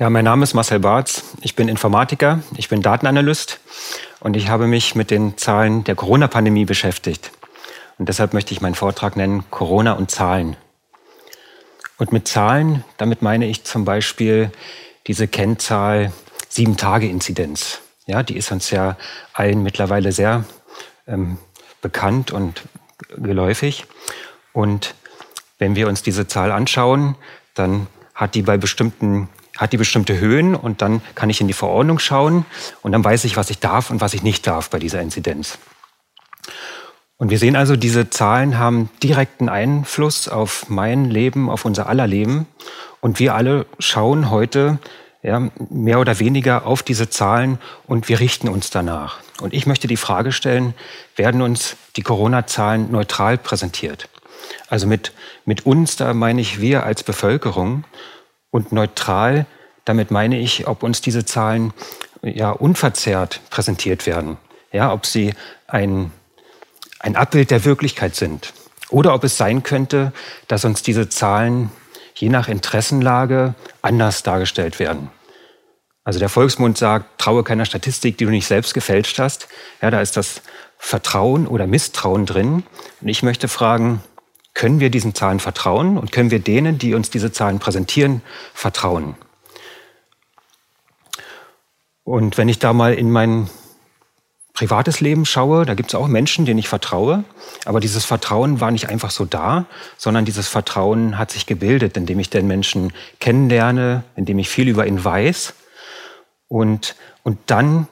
Ja, mein Name ist Marcel Barth. Ich bin Informatiker, ich bin Datenanalyst und ich habe mich mit den Zahlen der Corona-Pandemie beschäftigt. Und deshalb möchte ich meinen Vortrag nennen Corona und Zahlen. Und mit Zahlen, damit meine ich zum Beispiel diese Kennzahl Sieben-Tage-Inzidenz. Ja, die ist uns ja allen mittlerweile sehr ähm, bekannt und geläufig. Und wenn wir uns diese Zahl anschauen, dann hat die bei bestimmten hat die bestimmte Höhen und dann kann ich in die Verordnung schauen und dann weiß ich, was ich darf und was ich nicht darf bei dieser Inzidenz. Und wir sehen also, diese Zahlen haben direkten Einfluss auf mein Leben, auf unser aller Leben. Und wir alle schauen heute ja, mehr oder weniger auf diese Zahlen und wir richten uns danach. Und ich möchte die Frage stellen, werden uns die Corona-Zahlen neutral präsentiert? Also mit, mit uns, da meine ich wir als Bevölkerung. Und neutral, damit meine ich, ob uns diese Zahlen ja unverzerrt präsentiert werden. Ja, ob sie ein, ein Abbild der Wirklichkeit sind. Oder ob es sein könnte, dass uns diese Zahlen je nach Interessenlage anders dargestellt werden. Also der Volksmund sagt, traue keiner Statistik, die du nicht selbst gefälscht hast. Ja, da ist das Vertrauen oder Misstrauen drin. Und ich möchte fragen, können wir diesen Zahlen vertrauen und können wir denen, die uns diese Zahlen präsentieren, vertrauen? Und wenn ich da mal in mein privates Leben schaue, da gibt es auch Menschen, denen ich vertraue. Aber dieses Vertrauen war nicht einfach so da, sondern dieses Vertrauen hat sich gebildet, indem ich den Menschen kennenlerne, indem ich viel über ihn weiß. Und, und dann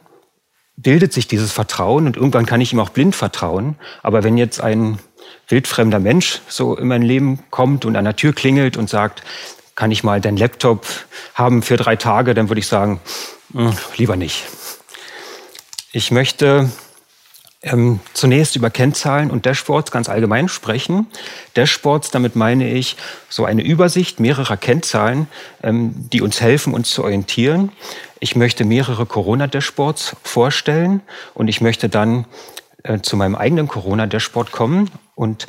bildet sich dieses Vertrauen und irgendwann kann ich ihm auch blind vertrauen. Aber wenn jetzt ein wildfremder Mensch so in mein Leben kommt und an der Tür klingelt und sagt, kann ich mal deinen Laptop haben für drei Tage, dann würde ich sagen, hm, lieber nicht. Ich möchte ähm, zunächst über Kennzahlen und Dashboards ganz allgemein sprechen. Dashboards, damit meine ich so eine Übersicht mehrerer Kennzahlen, ähm, die uns helfen, uns zu orientieren. Ich möchte mehrere Corona-Dashboards vorstellen und ich möchte dann äh, zu meinem eigenen Corona-Dashboard kommen. Und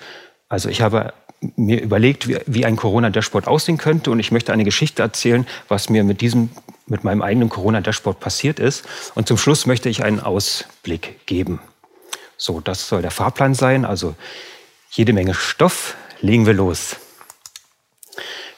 also ich habe mir überlegt, wie, ein Corona-Dashboard aussehen könnte und ich möchte eine Geschichte erzählen, was mir mit diesem, mit meinem eigenen Corona-Dashboard passiert ist. Und zum Schluss möchte ich einen Ausblick geben. So, das soll der Fahrplan sein. Also jede Menge Stoff. Legen wir los.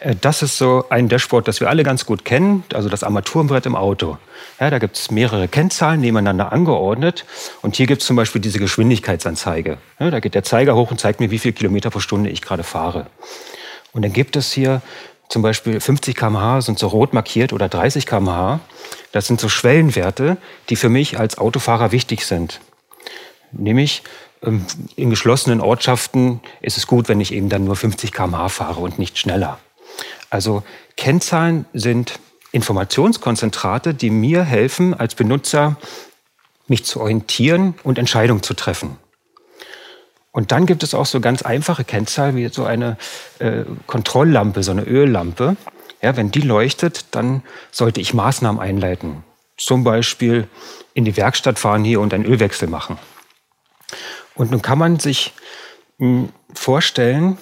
Äh, das ist so ein Dashboard, das wir alle ganz gut kennen, also das Armaturenbrett im Auto. Ja, da gibt es mehrere Kennzahlen nebeneinander angeordnet. Und hier gibt es zum Beispiel diese Geschwindigkeitsanzeige. Ja, da geht der Zeiger hoch und zeigt mir, wie viel Kilometer pro Stunde ich gerade fahre. Und dann gibt es hier zum Beispiel 50 km/h sind so rot markiert oder 30 km/h. Das sind so Schwellenwerte, die für mich als Autofahrer wichtig sind. Nämlich ähm, in geschlossenen Ortschaften ist es gut, wenn ich eben dann nur 50 km/h fahre und nicht schneller. Also Kennzahlen sind Informationskonzentrate, die mir helfen, als Benutzer mich zu orientieren und Entscheidungen zu treffen. Und dann gibt es auch so ganz einfache Kennzahlen wie so eine äh, Kontrolllampe, so eine Öllampe. Ja, wenn die leuchtet, dann sollte ich Maßnahmen einleiten. Zum Beispiel in die Werkstatt fahren hier und einen Ölwechsel machen. Und nun kann man sich hm, vorstellen,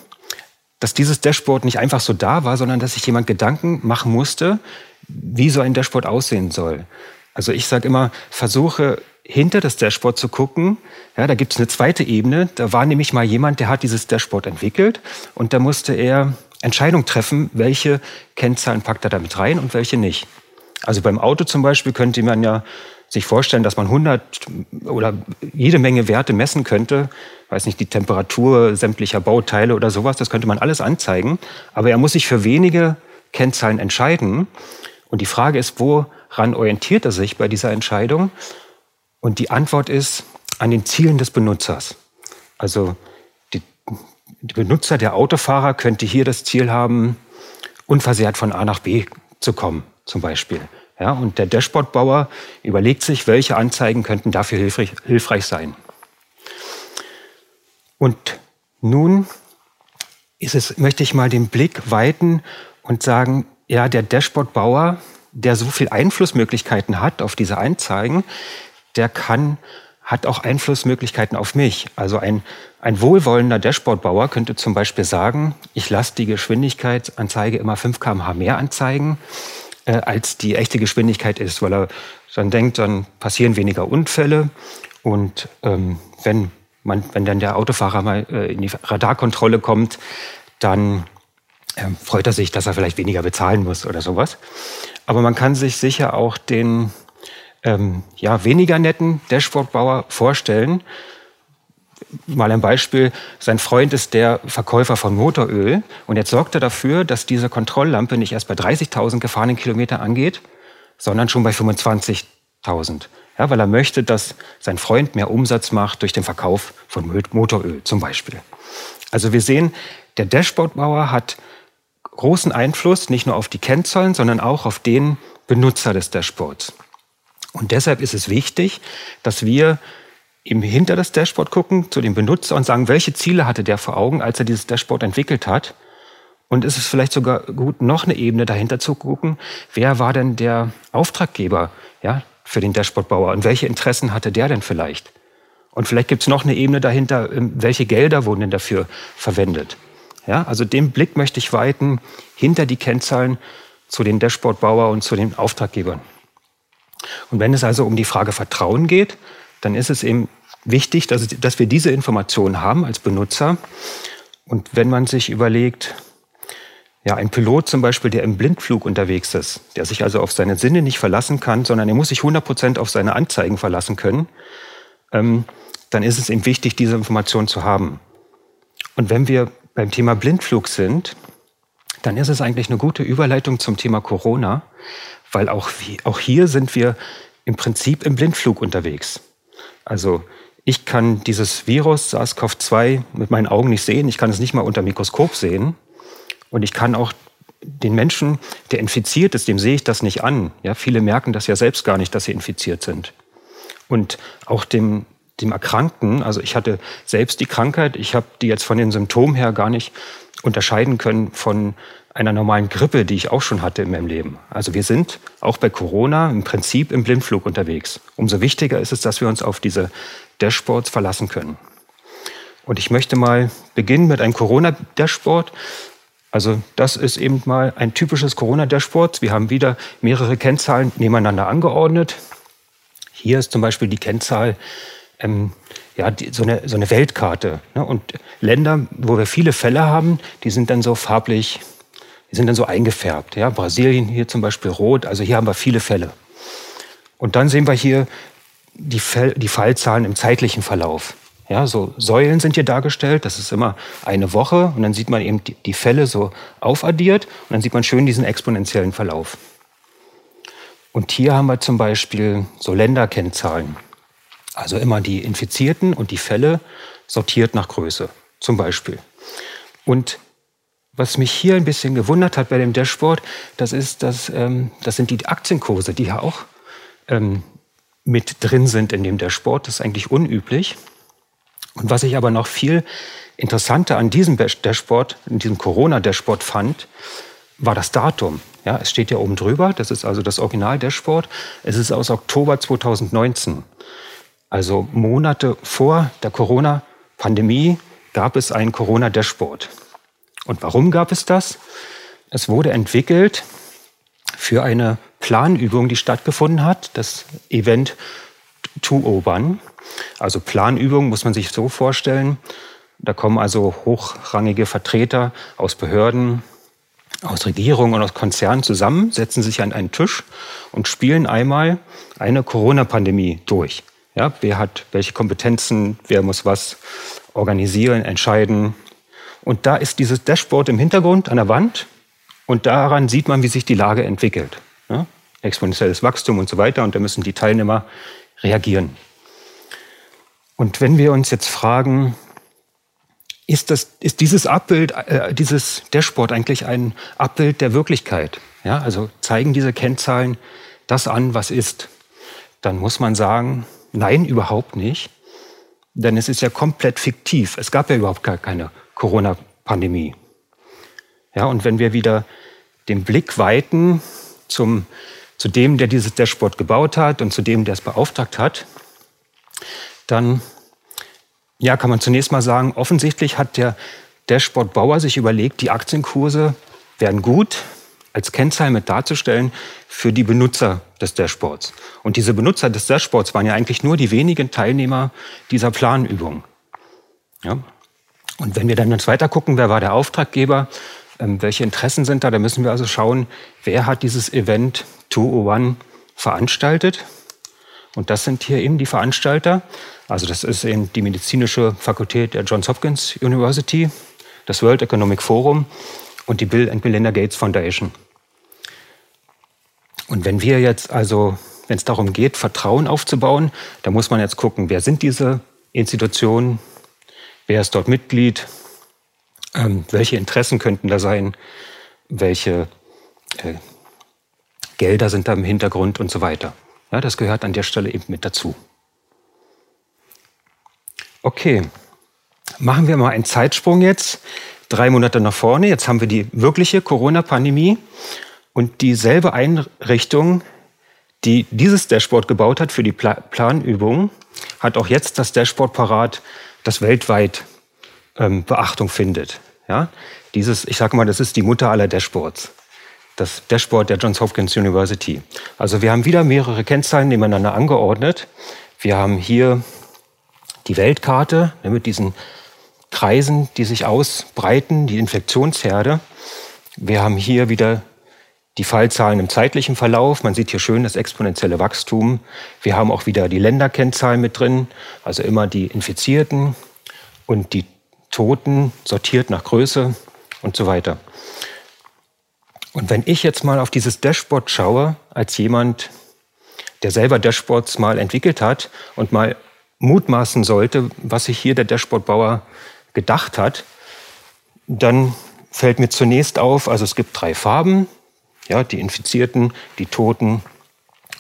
dass dieses Dashboard nicht einfach so da war, sondern dass sich jemand Gedanken machen musste, wie so ein Dashboard aussehen soll. Also ich sage immer, versuche hinter das Dashboard zu gucken. Ja, da gibt es eine zweite Ebene. Da war nämlich mal jemand, der hat dieses Dashboard entwickelt und da musste er Entscheidung treffen, welche Kennzahlen packt er damit rein und welche nicht. Also beim Auto zum Beispiel könnte man ja sich vorstellen, dass man 100 oder jede Menge Werte messen könnte, weiß nicht, die Temperatur sämtlicher Bauteile oder sowas, das könnte man alles anzeigen, aber er muss sich für wenige Kennzahlen entscheiden. Und die Frage ist, woran orientiert er sich bei dieser Entscheidung? Und die Antwort ist an den Zielen des Benutzers. Also die, die Benutzer, der Autofahrer könnte hier das Ziel haben, unversehrt von A nach B zu kommen, zum Beispiel. Ja, und der Dashboardbauer überlegt sich, welche Anzeigen könnten dafür hilfreich, hilfreich sein. Und nun es, möchte ich mal den Blick weiten und sagen, ja, der Dashboardbauer, der so viel Einflussmöglichkeiten hat auf diese Anzeigen, der kann, hat auch Einflussmöglichkeiten auf mich. Also ein, ein wohlwollender Dashboardbauer könnte zum Beispiel sagen, ich lasse die Geschwindigkeitsanzeige immer 5 km/h mehr anzeigen äh, als die echte Geschwindigkeit ist, weil er dann denkt, dann passieren weniger Unfälle und ähm, wenn man, wenn dann der Autofahrer mal äh, in die Radarkontrolle kommt, dann äh, freut er sich, dass er vielleicht weniger bezahlen muss oder sowas. Aber man kann sich sicher auch den ähm, ja, weniger netten Dashboardbauer vorstellen. Mal ein Beispiel. Sein Freund ist der Verkäufer von Motoröl und jetzt sorgt er dafür, dass diese Kontrolllampe nicht erst bei 30.000 gefahrenen Kilometern angeht, sondern schon bei 25.000. Ja, weil er möchte, dass sein Freund mehr Umsatz macht durch den Verkauf von Motoröl zum Beispiel. Also wir sehen, der Dashboardbauer hat großen Einfluss nicht nur auf die Kennzahlen, sondern auch auf den Benutzer des Dashboards. Und deshalb ist es wichtig, dass wir eben hinter das Dashboard gucken zu dem Benutzer und sagen, welche Ziele hatte der vor Augen, als er dieses Dashboard entwickelt hat. Und es ist vielleicht sogar gut, noch eine Ebene dahinter zu gucken, wer war denn der Auftraggeber, ja, für den Dashboardbauer und welche Interessen hatte der denn vielleicht? Und vielleicht gibt es noch eine Ebene dahinter, ähm, welche Gelder wurden denn dafür verwendet? Ja, also den Blick möchte ich weiten hinter die Kennzahlen zu den Dashboardbauer und zu den Auftraggebern. Und wenn es also um die Frage Vertrauen geht, dann ist es eben wichtig, dass, dass wir diese Informationen haben als Benutzer. Und wenn man sich überlegt, ja, ein Pilot zum Beispiel, der im Blindflug unterwegs ist, der sich also auf seine Sinne nicht verlassen kann, sondern er muss sich 100 Prozent auf seine Anzeigen verlassen können, ähm, dann ist es ihm wichtig, diese Information zu haben. Und wenn wir beim Thema Blindflug sind, dann ist es eigentlich eine gute Überleitung zum Thema Corona, weil auch, auch hier sind wir im Prinzip im Blindflug unterwegs. Also ich kann dieses Virus SARS-CoV-2 mit meinen Augen nicht sehen, ich kann es nicht mal unter Mikroskop sehen, und ich kann auch den Menschen, der infiziert ist, dem sehe ich das nicht an. Ja, viele merken das ja selbst gar nicht, dass sie infiziert sind. Und auch dem, dem Erkrankten, also ich hatte selbst die Krankheit, ich habe die jetzt von den Symptomen her gar nicht unterscheiden können von einer normalen Grippe, die ich auch schon hatte in meinem Leben. Also wir sind auch bei Corona im Prinzip im Blindflug unterwegs. Umso wichtiger ist es, dass wir uns auf diese Dashboards verlassen können. Und ich möchte mal beginnen mit einem Corona-Dashboard. Also das ist eben mal ein typisches Corona-Dashboard. Wir haben wieder mehrere Kennzahlen nebeneinander angeordnet. Hier ist zum Beispiel die Kennzahl, ähm, ja, die, so, eine, so eine Weltkarte. Ne? Und Länder, wo wir viele Fälle haben, die sind dann so farblich, die sind dann so eingefärbt. Ja? Brasilien hier zum Beispiel rot, also hier haben wir viele Fälle. Und dann sehen wir hier die, Fell, die Fallzahlen im zeitlichen Verlauf. Ja, so Säulen sind hier dargestellt. Das ist immer eine Woche und dann sieht man eben die, die Fälle so aufaddiert und dann sieht man schön diesen exponentiellen Verlauf. Und hier haben wir zum Beispiel so Länderkennzahlen. Also immer die Infizierten und die Fälle sortiert nach Größe, zum Beispiel. Und was mich hier ein bisschen gewundert hat bei dem Dashboard, das ist, dass, ähm, das sind die Aktienkurse, die ja auch ähm, mit drin sind in dem Dashboard. Das ist eigentlich unüblich. Und was ich aber noch viel interessanter an diesem Dashboard, in diesem Corona-Dashboard fand, war das Datum. Ja, es steht ja oben drüber, das ist also das Original-Dashboard. Es ist aus Oktober 2019. Also Monate vor der Corona-Pandemie gab es ein Corona-Dashboard. Und warum gab es das? Es wurde entwickelt für eine Planübung, die stattgefunden hat, das Event 201. Also Planübungen muss man sich so vorstellen. Da kommen also hochrangige Vertreter aus Behörden, aus Regierungen und aus Konzernen zusammen, setzen sich an einen Tisch und spielen einmal eine Corona-Pandemie durch. Ja, wer hat welche Kompetenzen, wer muss was organisieren, entscheiden. Und da ist dieses Dashboard im Hintergrund an der Wand und daran sieht man, wie sich die Lage entwickelt. Ja, exponentielles Wachstum und so weiter und da müssen die Teilnehmer reagieren. Und wenn wir uns jetzt fragen, ist, das, ist dieses Abbild, äh, dieses Dashboard eigentlich ein Abbild der Wirklichkeit? Ja, also zeigen diese Kennzahlen das an, was ist? Dann muss man sagen, nein, überhaupt nicht. Denn es ist ja komplett fiktiv. Es gab ja überhaupt gar keine Corona-Pandemie. Ja, und wenn wir wieder den Blick weiten zum, zu dem, der dieses Dashboard gebaut hat und zu dem, der es beauftragt hat, dann ja, kann man zunächst mal sagen, offensichtlich hat der Dashboard-Bauer sich überlegt, die Aktienkurse werden gut, als Kennzahl mit darzustellen für die Benutzer des Dashboards. Und diese Benutzer des Dashboards waren ja eigentlich nur die wenigen Teilnehmer dieser Planübung. Ja? Und wenn wir dann jetzt weiter gucken, wer war der Auftraggeber, ähm, welche Interessen sind da, dann müssen wir also schauen, wer hat dieses Event 201 veranstaltet. Und das sind hier eben die Veranstalter. Also das ist eben die medizinische Fakultät der Johns Hopkins University, das World Economic Forum und die Bill and Melinda Gates Foundation. Und wenn wir jetzt also, wenn es darum geht, Vertrauen aufzubauen, dann muss man jetzt gucken, wer sind diese Institutionen, wer ist dort Mitglied, ähm, welche Interessen könnten da sein, welche äh, Gelder sind da im Hintergrund und so weiter. Ja, das gehört an der Stelle eben mit dazu. Okay, machen wir mal einen Zeitsprung jetzt drei Monate nach vorne. Jetzt haben wir die wirkliche Corona-Pandemie und dieselbe Einrichtung, die dieses Dashboard gebaut hat für die Pla Planübung, hat auch jetzt das Dashboard parat, das weltweit ähm, Beachtung findet. Ja? Dieses, ich sage mal, das ist die Mutter aller Dashboards. Das Dashboard der Johns Hopkins University. Also wir haben wieder mehrere Kennzahlen nebeneinander angeordnet. Wir haben hier die Weltkarte ne, mit diesen Kreisen, die sich ausbreiten, die Infektionsherde. Wir haben hier wieder die Fallzahlen im zeitlichen Verlauf. Man sieht hier schön das exponentielle Wachstum. Wir haben auch wieder die Länderkennzahlen mit drin, also immer die Infizierten und die Toten sortiert nach Größe und so weiter. Und wenn ich jetzt mal auf dieses Dashboard schaue, als jemand, der selber Dashboards mal entwickelt hat und mal mutmaßen sollte, was sich hier der Dashboardbauer gedacht hat, dann fällt mir zunächst auf, also es gibt drei Farben, ja, die Infizierten, die Toten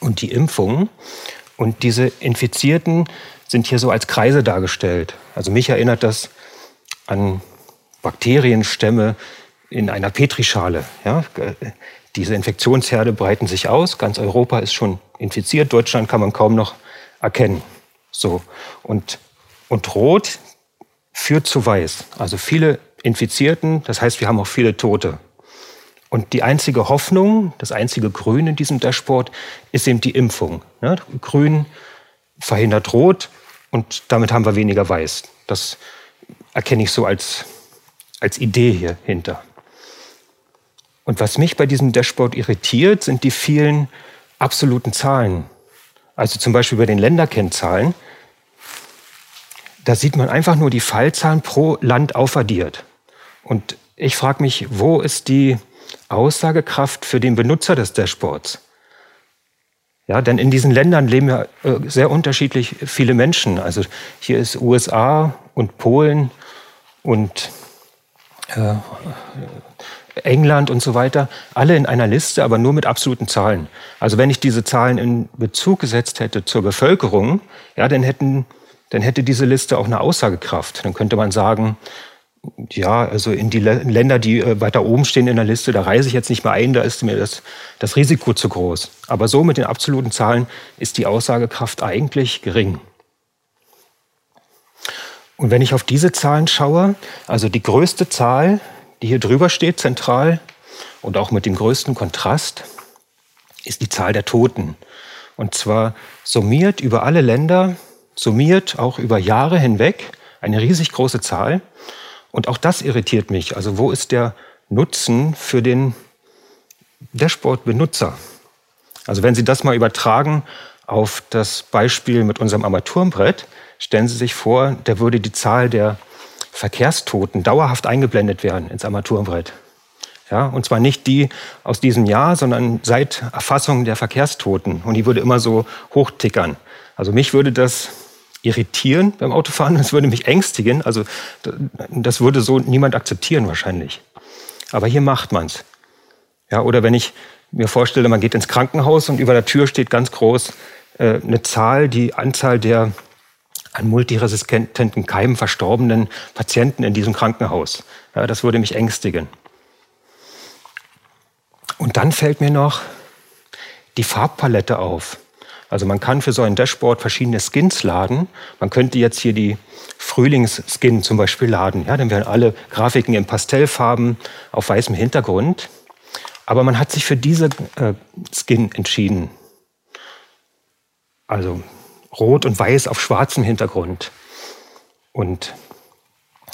und die Impfungen. Und diese Infizierten sind hier so als Kreise dargestellt. Also mich erinnert das an Bakterienstämme in einer Petrischale. Ja, diese Infektionsherde breiten sich aus. Ganz Europa ist schon infiziert. Deutschland kann man kaum noch erkennen. So. Und, und rot führt zu weiß. Also viele Infizierten, das heißt, wir haben auch viele Tote. Und die einzige Hoffnung, das einzige Grün in diesem Dashboard ist eben die Impfung. Ne? Grün verhindert Rot und damit haben wir weniger Weiß. Das erkenne ich so als, als Idee hier hinter. Und was mich bei diesem Dashboard irritiert, sind die vielen absoluten Zahlen. Also zum Beispiel bei den Länderkennzahlen da sieht man einfach nur die Fallzahlen pro Land aufaddiert. Und ich frage mich, wo ist die Aussagekraft für den Benutzer des Dashboards? Ja, denn in diesen Ländern leben ja äh, sehr unterschiedlich viele Menschen. Also hier ist USA und Polen und äh, England und so weiter, alle in einer Liste, aber nur mit absoluten Zahlen. Also wenn ich diese Zahlen in Bezug gesetzt hätte zur Bevölkerung, ja, dann hätten dann hätte diese Liste auch eine Aussagekraft. Dann könnte man sagen, ja, also in die Länder, die äh, weiter oben stehen in der Liste, da reise ich jetzt nicht mehr ein, da ist mir das, das Risiko zu groß. Aber so mit den absoluten Zahlen ist die Aussagekraft eigentlich gering. Und wenn ich auf diese Zahlen schaue, also die größte Zahl, die hier drüber steht, zentral und auch mit dem größten Kontrast, ist die Zahl der Toten. Und zwar summiert über alle Länder summiert auch über Jahre hinweg eine riesig große Zahl. Und auch das irritiert mich. Also wo ist der Nutzen für den Dashboard-Benutzer? Also wenn Sie das mal übertragen auf das Beispiel mit unserem Armaturenbrett, stellen Sie sich vor, da würde die Zahl der Verkehrstoten dauerhaft eingeblendet werden ins Armaturenbrett. Ja, und zwar nicht die aus diesem Jahr, sondern seit Erfassung der Verkehrstoten. Und die würde immer so hochtickern. Also mich würde das irritieren beim Autofahren, das würde mich ängstigen. Also das würde so niemand akzeptieren wahrscheinlich. Aber hier macht man's. Ja, oder wenn ich mir vorstelle, man geht ins Krankenhaus und über der Tür steht ganz groß äh, eine Zahl, die Anzahl der an multiresistenten Keimen verstorbenen Patienten in diesem Krankenhaus. Ja, das würde mich ängstigen. Und dann fällt mir noch die Farbpalette auf. Also man kann für so ein Dashboard verschiedene Skins laden. Man könnte jetzt hier die Frühlingsskin zum Beispiel laden. Ja, dann wären alle Grafiken in Pastellfarben auf weißem Hintergrund. Aber man hat sich für diese äh, Skin entschieden. Also rot und weiß auf schwarzem Hintergrund. Und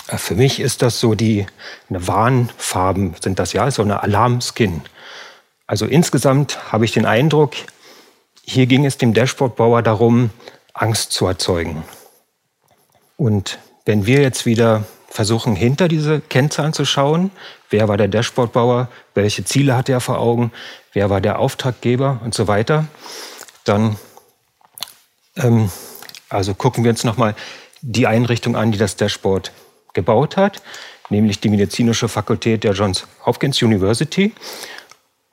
äh, für mich ist das so die eine Warnfarben sind das ja, so eine Alarmskin. Also insgesamt habe ich den Eindruck, hier ging es dem Dashboardbauer darum, Angst zu erzeugen. Und wenn wir jetzt wieder versuchen, hinter diese Kennzahlen zu schauen, wer war der Dashboardbauer, welche Ziele hatte er vor Augen, wer war der Auftraggeber und so weiter, dann ähm, also gucken wir uns nochmal die Einrichtung an, die das Dashboard gebaut hat, nämlich die medizinische Fakultät der Johns Hopkins University.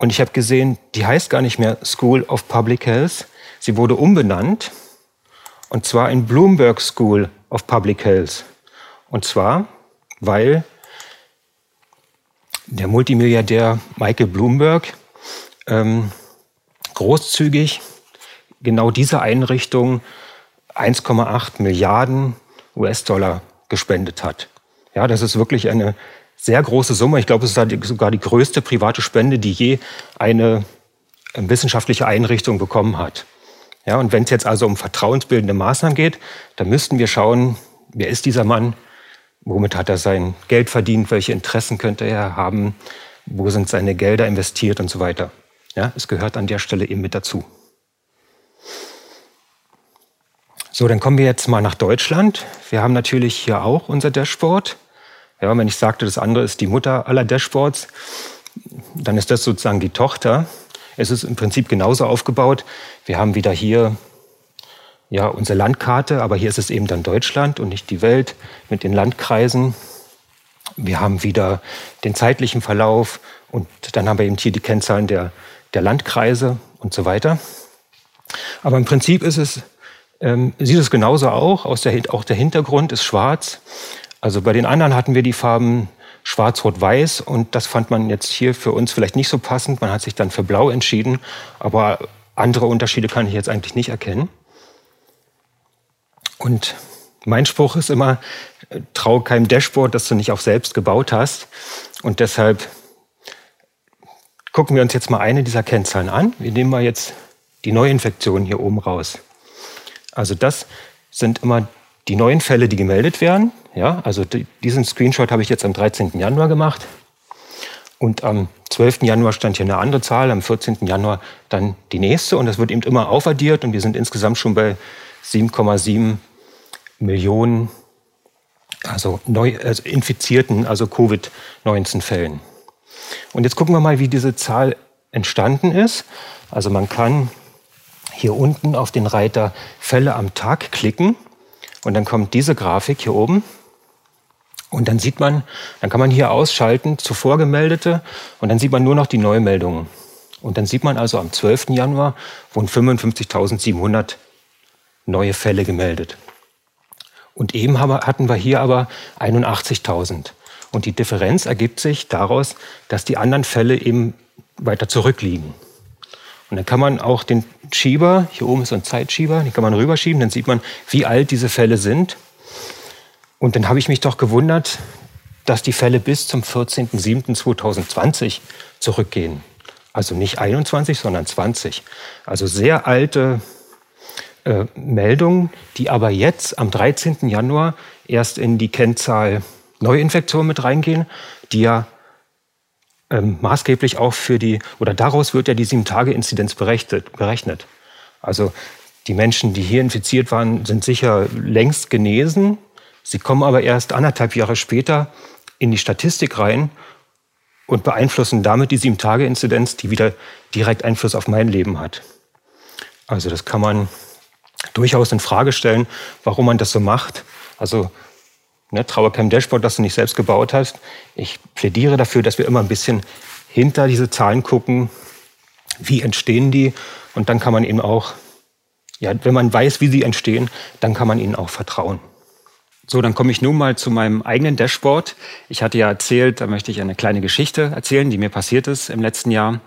Und ich habe gesehen, die heißt gar nicht mehr School of Public Health. Sie wurde umbenannt und zwar in Bloomberg School of Public Health. Und zwar, weil der Multimilliardär Michael Bloomberg ähm, großzügig genau diese Einrichtung 1,8 Milliarden US-Dollar gespendet hat. Ja, das ist wirklich eine sehr große Summe. Ich glaube, es ist sogar die größte private Spende, die je eine äh, wissenschaftliche Einrichtung bekommen hat. Ja, und wenn es jetzt also um vertrauensbildende Maßnahmen geht, dann müssten wir schauen, wer ist dieser Mann, womit hat er sein Geld verdient, welche Interessen könnte er haben, wo sind seine Gelder investiert und so weiter. Ja, es gehört an der Stelle eben mit dazu. So, dann kommen wir jetzt mal nach Deutschland. Wir haben natürlich hier auch unser Dashboard. Ja, wenn ich sagte, das andere ist die Mutter aller Dashboards, dann ist das sozusagen die Tochter. Es ist im Prinzip genauso aufgebaut. Wir haben wieder hier ja, unsere Landkarte, aber hier ist es eben dann Deutschland und nicht die Welt mit den Landkreisen. Wir haben wieder den zeitlichen Verlauf und dann haben wir eben hier die Kennzahlen der, der Landkreise und so weiter. Aber im Prinzip ist es ähm, sieht es genauso auch. Aus der, auch der Hintergrund ist schwarz. Also bei den anderen hatten wir die Farben schwarz, rot, weiß und das fand man jetzt hier für uns vielleicht nicht so passend. Man hat sich dann für blau entschieden, aber andere Unterschiede kann ich jetzt eigentlich nicht erkennen. Und mein Spruch ist immer, trau keinem Dashboard, das du nicht auch selbst gebaut hast. Und deshalb gucken wir uns jetzt mal eine dieser Kennzahlen an. Wir nehmen mal jetzt die Neuinfektion hier oben raus. Also das sind immer die neuen Fälle, die gemeldet werden. Ja, also diesen Screenshot habe ich jetzt am 13. Januar gemacht. Und am 12. Januar stand hier eine andere Zahl, am 14. Januar dann die nächste. Und das wird eben immer aufaddiert. Und wir sind insgesamt schon bei 7,7 Millionen also, neu, also infizierten, also Covid-19-Fällen. Und jetzt gucken wir mal, wie diese Zahl entstanden ist. Also man kann hier unten auf den Reiter Fälle am Tag klicken und dann kommt diese Grafik hier oben. Und dann sieht man, dann kann man hier ausschalten, zuvor gemeldete, und dann sieht man nur noch die Neumeldungen. Und dann sieht man also am 12. Januar wurden 55.700 neue Fälle gemeldet. Und eben hatten wir hier aber 81.000. Und die Differenz ergibt sich daraus, dass die anderen Fälle eben weiter zurückliegen. Und dann kann man auch den Schieber, hier oben ist so ein Zeitschieber, den kann man rüberschieben, dann sieht man, wie alt diese Fälle sind. Und dann habe ich mich doch gewundert, dass die Fälle bis zum 14.07.2020 zurückgehen. Also nicht 21, sondern 20. Also sehr alte äh, Meldungen, die aber jetzt am 13. Januar erst in die Kennzahl Neuinfektion mit reingehen, die ja ähm, maßgeblich auch für die, oder daraus wird ja die Sieben-Tage-Inzidenz berechnet. Also die Menschen, die hier infiziert waren, sind sicher längst genesen. Sie kommen aber erst anderthalb Jahre später in die Statistik rein und beeinflussen damit die Sieben-Tage-Inzidenz, die wieder direkt Einfluss auf mein Leben hat. Also das kann man durchaus in Frage stellen, warum man das so macht. Also ne, traue keinem Dashboard, das du nicht selbst gebaut hast. Ich plädiere dafür, dass wir immer ein bisschen hinter diese Zahlen gucken, wie entstehen die und dann kann man eben auch, ja, wenn man weiß, wie sie entstehen, dann kann man ihnen auch vertrauen. So, dann komme ich nun mal zu meinem eigenen Dashboard. Ich hatte ja erzählt, da möchte ich eine kleine Geschichte erzählen, die mir passiert ist im letzten Jahr.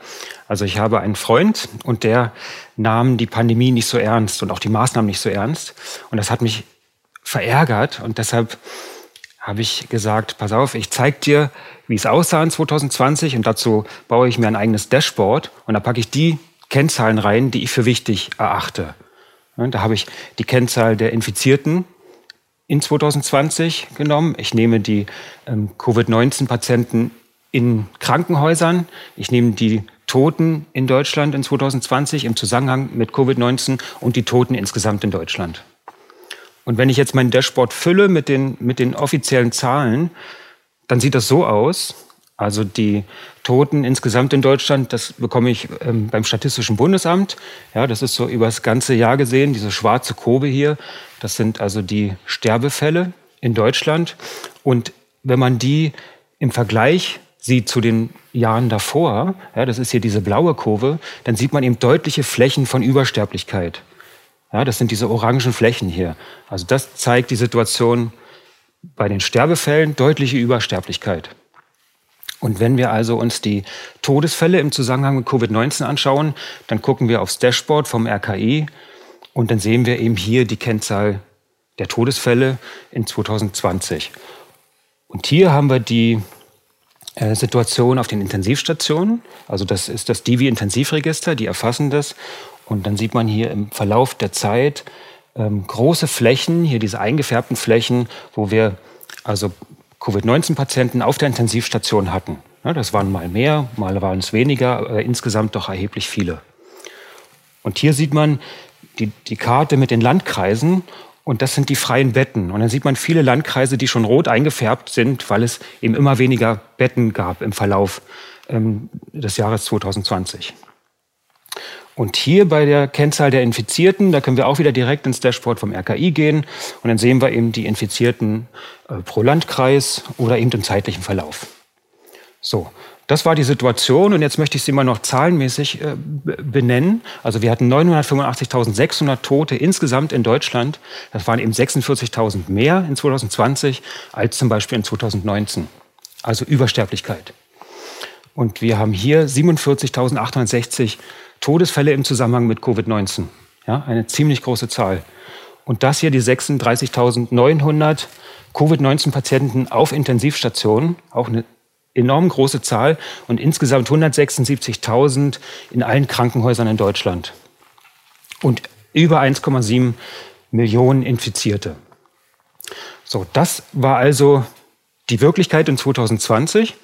Also ich habe einen Freund und der nahm die Pandemie nicht so ernst und auch die Maßnahmen nicht so ernst. Und das hat mich verärgert und deshalb habe ich gesagt, pass auf, ich zeige dir, wie es aussah in 2020 und dazu baue ich mir ein eigenes Dashboard und da packe ich die Kennzahlen rein, die ich für wichtig erachte. Da habe ich die Kennzahl der Infizierten in 2020 genommen. Ich nehme die ähm, Covid-19-Patienten in Krankenhäusern. Ich nehme die Toten in Deutschland in 2020 im Zusammenhang mit Covid-19 und die Toten insgesamt in Deutschland. Und wenn ich jetzt mein Dashboard fülle mit den, mit den offiziellen Zahlen, dann sieht das so aus. Also die Toten insgesamt in Deutschland, das bekomme ich ähm, beim Statistischen Bundesamt. Ja, das ist so über das ganze Jahr gesehen, diese schwarze Kurve hier. Das sind also die Sterbefälle in Deutschland. Und wenn man die im Vergleich sieht zu den Jahren davor, ja, das ist hier diese blaue Kurve, dann sieht man eben deutliche Flächen von Übersterblichkeit. Ja, das sind diese orangen Flächen hier. Also das zeigt die Situation bei den Sterbefällen, deutliche Übersterblichkeit. Und wenn wir also uns die Todesfälle im Zusammenhang mit Covid-19 anschauen, dann gucken wir aufs Dashboard vom RKI und dann sehen wir eben hier die Kennzahl der Todesfälle in 2020. Und hier haben wir die äh, Situation auf den Intensivstationen. Also das ist das Divi-Intensivregister, die erfassen das. Und dann sieht man hier im Verlauf der Zeit ähm, große Flächen, hier diese eingefärbten Flächen, wo wir also Covid-19-Patienten auf der Intensivstation hatten. Ja, das waren mal mehr, mal waren es weniger, aber insgesamt doch erheblich viele. Und hier sieht man die, die Karte mit den Landkreisen und das sind die freien Betten. Und dann sieht man viele Landkreise, die schon rot eingefärbt sind, weil es eben immer weniger Betten gab im Verlauf ähm, des Jahres 2020. Und hier bei der Kennzahl der Infizierten, da können wir auch wieder direkt ins Dashboard vom RKI gehen und dann sehen wir eben die Infizierten äh, pro Landkreis oder eben im zeitlichen Verlauf. So, das war die Situation und jetzt möchte ich sie mal noch zahlenmäßig äh, benennen. Also wir hatten 985.600 Tote insgesamt in Deutschland. Das waren eben 46.000 mehr in 2020 als zum Beispiel in 2019. Also Übersterblichkeit. Und wir haben hier 47.860 Todesfälle im Zusammenhang mit Covid-19. Ja, eine ziemlich große Zahl. Und das hier die 36.900 Covid-19-Patienten auf Intensivstationen, auch eine enorm große Zahl und insgesamt 176.000 in allen Krankenhäusern in Deutschland und über 1,7 Millionen Infizierte. So, das war also die Wirklichkeit in 2020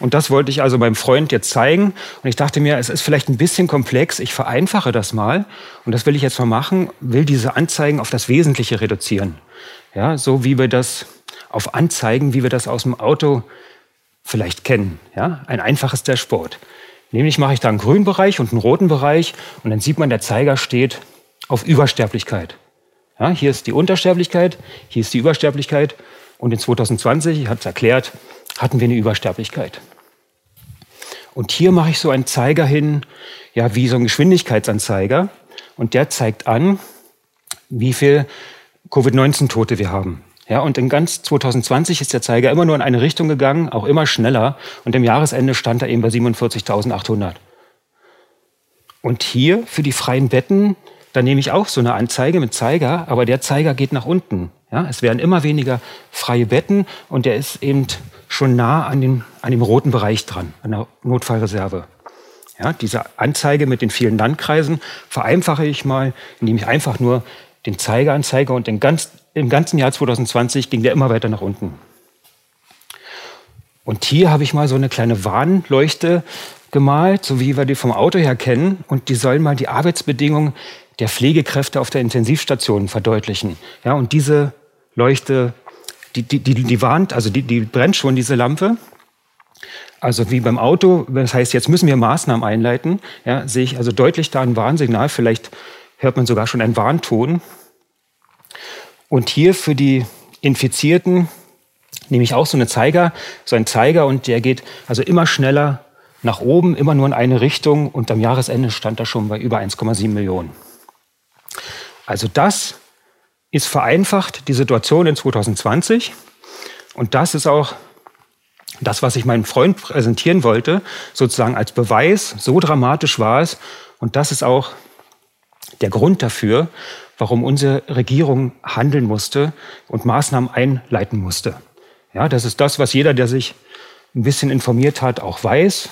und das wollte ich also meinem Freund jetzt zeigen und ich dachte mir, es ist vielleicht ein bisschen komplex, ich vereinfache das mal und das will ich jetzt mal machen, will diese Anzeigen auf das Wesentliche reduzieren. Ja, so wie wir das auf Anzeigen, wie wir das aus dem Auto vielleicht kennen. Ja? Ein einfaches Dashboard. Nämlich mache ich da einen grünen Bereich und einen roten Bereich und dann sieht man, der Zeiger steht auf Übersterblichkeit. Ja, hier ist die Untersterblichkeit, hier ist die Übersterblichkeit und in 2020, ich hatte es erklärt, hatten wir eine Übersterblichkeit. Und hier mache ich so einen Zeiger hin, ja, wie so ein Geschwindigkeitsanzeiger. Und der zeigt an, wie viel Covid-19-Tote wir haben. Ja, und in ganz 2020 ist der Zeiger immer nur in eine Richtung gegangen, auch immer schneller. Und im Jahresende stand er eben bei 47.800. Und hier für die freien Betten, da nehme ich auch so eine Anzeige mit Zeiger, aber der Zeiger geht nach unten. Ja, es werden immer weniger freie Betten und der ist eben schon nah an, den, an dem roten Bereich dran, an der Notfallreserve. Ja, diese Anzeige mit den vielen Landkreisen vereinfache ich mal, indem ich einfach nur den Zeiger anzeige und den ganz im ganzen Jahr 2020 ging der immer weiter nach unten. Und hier habe ich mal so eine kleine Warnleuchte gemalt, so wie wir die vom Auto her kennen. Und die sollen mal die Arbeitsbedingungen der Pflegekräfte auf der Intensivstation verdeutlichen. Ja, und diese Leuchte, die, die, die, die warnt, also die, die brennt schon, diese Lampe. Also wie beim Auto, das heißt, jetzt müssen wir Maßnahmen einleiten, ja, sehe ich also deutlich da ein Warnsignal. Vielleicht hört man sogar schon einen Warnton. Und hier für die Infizierten nehme ich auch so eine Zeiger, so einen Zeiger und der geht also immer schneller nach oben, immer nur in eine Richtung und am Jahresende stand er schon bei über 1,7 Millionen. Also das ist vereinfacht die Situation in 2020 und das ist auch das, was ich meinem Freund präsentieren wollte, sozusagen als Beweis, so dramatisch war es und das ist auch der Grund dafür, warum unsere Regierung handeln musste und Maßnahmen einleiten musste. Ja, das ist das, was jeder, der sich ein bisschen informiert hat, auch weiß.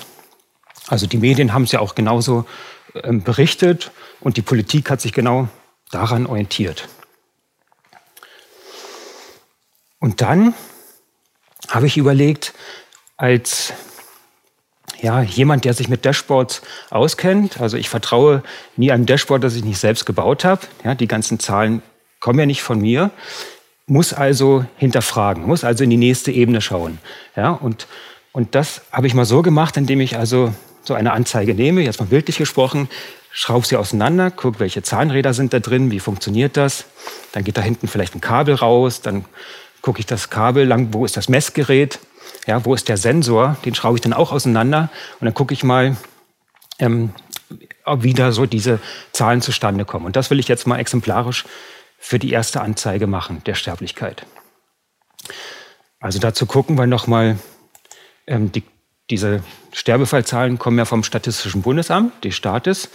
Also die Medien haben es ja auch genauso ähm, berichtet und die Politik hat sich genau daran orientiert. Und dann habe ich überlegt, als ja, jemand, der sich mit Dashboards auskennt, also ich vertraue nie einem Dashboard, das ich nicht selbst gebaut habe. Ja, die ganzen Zahlen kommen ja nicht von mir, muss also hinterfragen, muss also in die nächste Ebene schauen. Ja, und, und das habe ich mal so gemacht, indem ich also so eine Anzeige nehme, jetzt mal bildlich gesprochen, schraube sie auseinander, gucke, welche Zahnräder sind da drin, wie funktioniert das. Dann geht da hinten vielleicht ein Kabel raus, dann gucke ich das Kabel lang, wo ist das Messgerät, ja, wo ist der Sensor, den schraube ich dann auch auseinander und dann gucke ich mal, ähm, wie da so diese Zahlen zustande kommen. Und das will ich jetzt mal exemplarisch für die erste Anzeige machen, der Sterblichkeit. Also dazu gucken wir nochmal, ähm, die, diese Sterbefallzahlen kommen ja vom Statistischen Bundesamt, die Staates.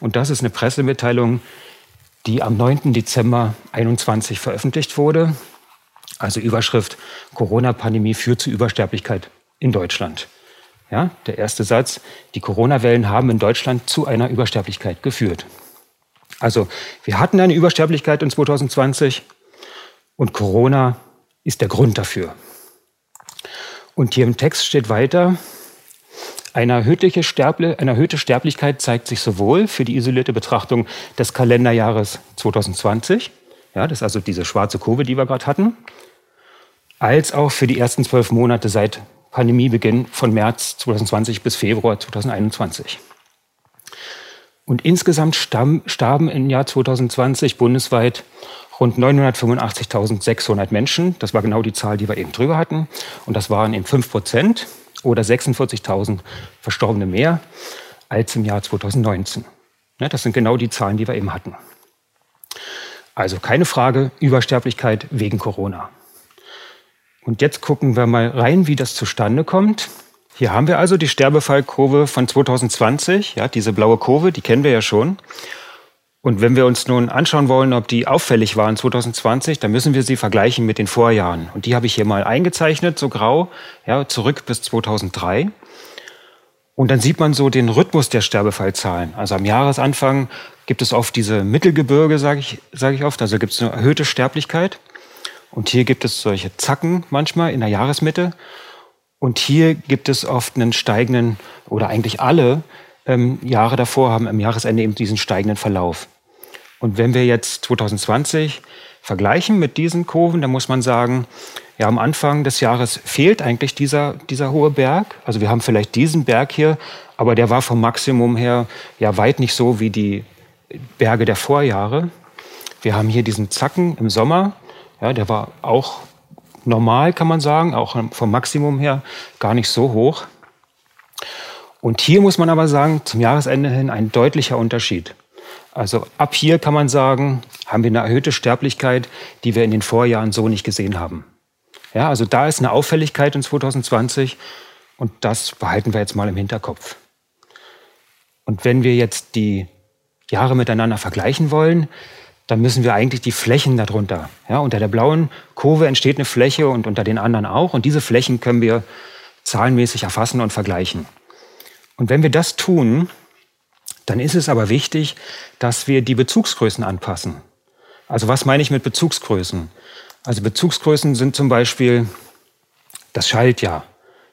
Und das ist eine Pressemitteilung, die am 9. Dezember 2021 veröffentlicht wurde. Also Überschrift Corona-Pandemie führt zu Übersterblichkeit in Deutschland. Ja, der erste Satz, die Corona-Wellen haben in Deutschland zu einer Übersterblichkeit geführt. Also wir hatten eine Übersterblichkeit in 2020 und Corona ist der Grund dafür. Und hier im Text steht weiter, eine erhöhte, Sterble, eine erhöhte Sterblichkeit zeigt sich sowohl für die isolierte Betrachtung des Kalenderjahres 2020, ja, das ist also diese schwarze Kurve, die wir gerade hatten, als auch für die ersten zwölf Monate seit Pandemiebeginn von März 2020 bis Februar 2021. Und insgesamt starben im Jahr 2020 bundesweit rund 985.600 Menschen. Das war genau die Zahl, die wir eben drüber hatten. Und das waren in 5 Prozent oder 46.000 Verstorbene mehr als im Jahr 2019. Das sind genau die Zahlen, die wir eben hatten. Also keine Frage, Übersterblichkeit wegen Corona. Und jetzt gucken wir mal rein, wie das zustande kommt. Hier haben wir also die Sterbefallkurve von 2020, ja, diese blaue Kurve, die kennen wir ja schon. Und wenn wir uns nun anschauen wollen, ob die auffällig waren 2020, dann müssen wir sie vergleichen mit den Vorjahren. Und die habe ich hier mal eingezeichnet, so grau, ja, zurück bis 2003. Und dann sieht man so den Rhythmus der Sterbefallzahlen. Also am Jahresanfang gibt es oft diese Mittelgebirge, sage ich, sage ich oft, also gibt es eine erhöhte Sterblichkeit. Und hier gibt es solche Zacken manchmal in der Jahresmitte. Und hier gibt es oft einen steigenden, oder eigentlich alle ähm, Jahre davor haben am Jahresende eben diesen steigenden Verlauf. Und wenn wir jetzt 2020 vergleichen mit diesen Kurven, dann muss man sagen, ja, am Anfang des Jahres fehlt eigentlich dieser, dieser hohe Berg. Also wir haben vielleicht diesen Berg hier, aber der war vom Maximum her ja weit nicht so wie die Berge der Vorjahre. Wir haben hier diesen Zacken im Sommer ja, der war auch normal, kann man sagen, auch vom Maximum her gar nicht so hoch. Und hier muss man aber sagen, zum Jahresende hin ein deutlicher Unterschied. Also ab hier kann man sagen, haben wir eine erhöhte Sterblichkeit, die wir in den Vorjahren so nicht gesehen haben. Ja, also da ist eine Auffälligkeit in 2020 und das behalten wir jetzt mal im Hinterkopf. Und wenn wir jetzt die Jahre miteinander vergleichen wollen, dann müssen wir eigentlich die Flächen darunter. Ja, unter der blauen Kurve entsteht eine Fläche und unter den anderen auch. Und diese Flächen können wir zahlenmäßig erfassen und vergleichen. Und wenn wir das tun, dann ist es aber wichtig, dass wir die Bezugsgrößen anpassen. Also was meine ich mit Bezugsgrößen? Also Bezugsgrößen sind zum Beispiel das Schaltjahr.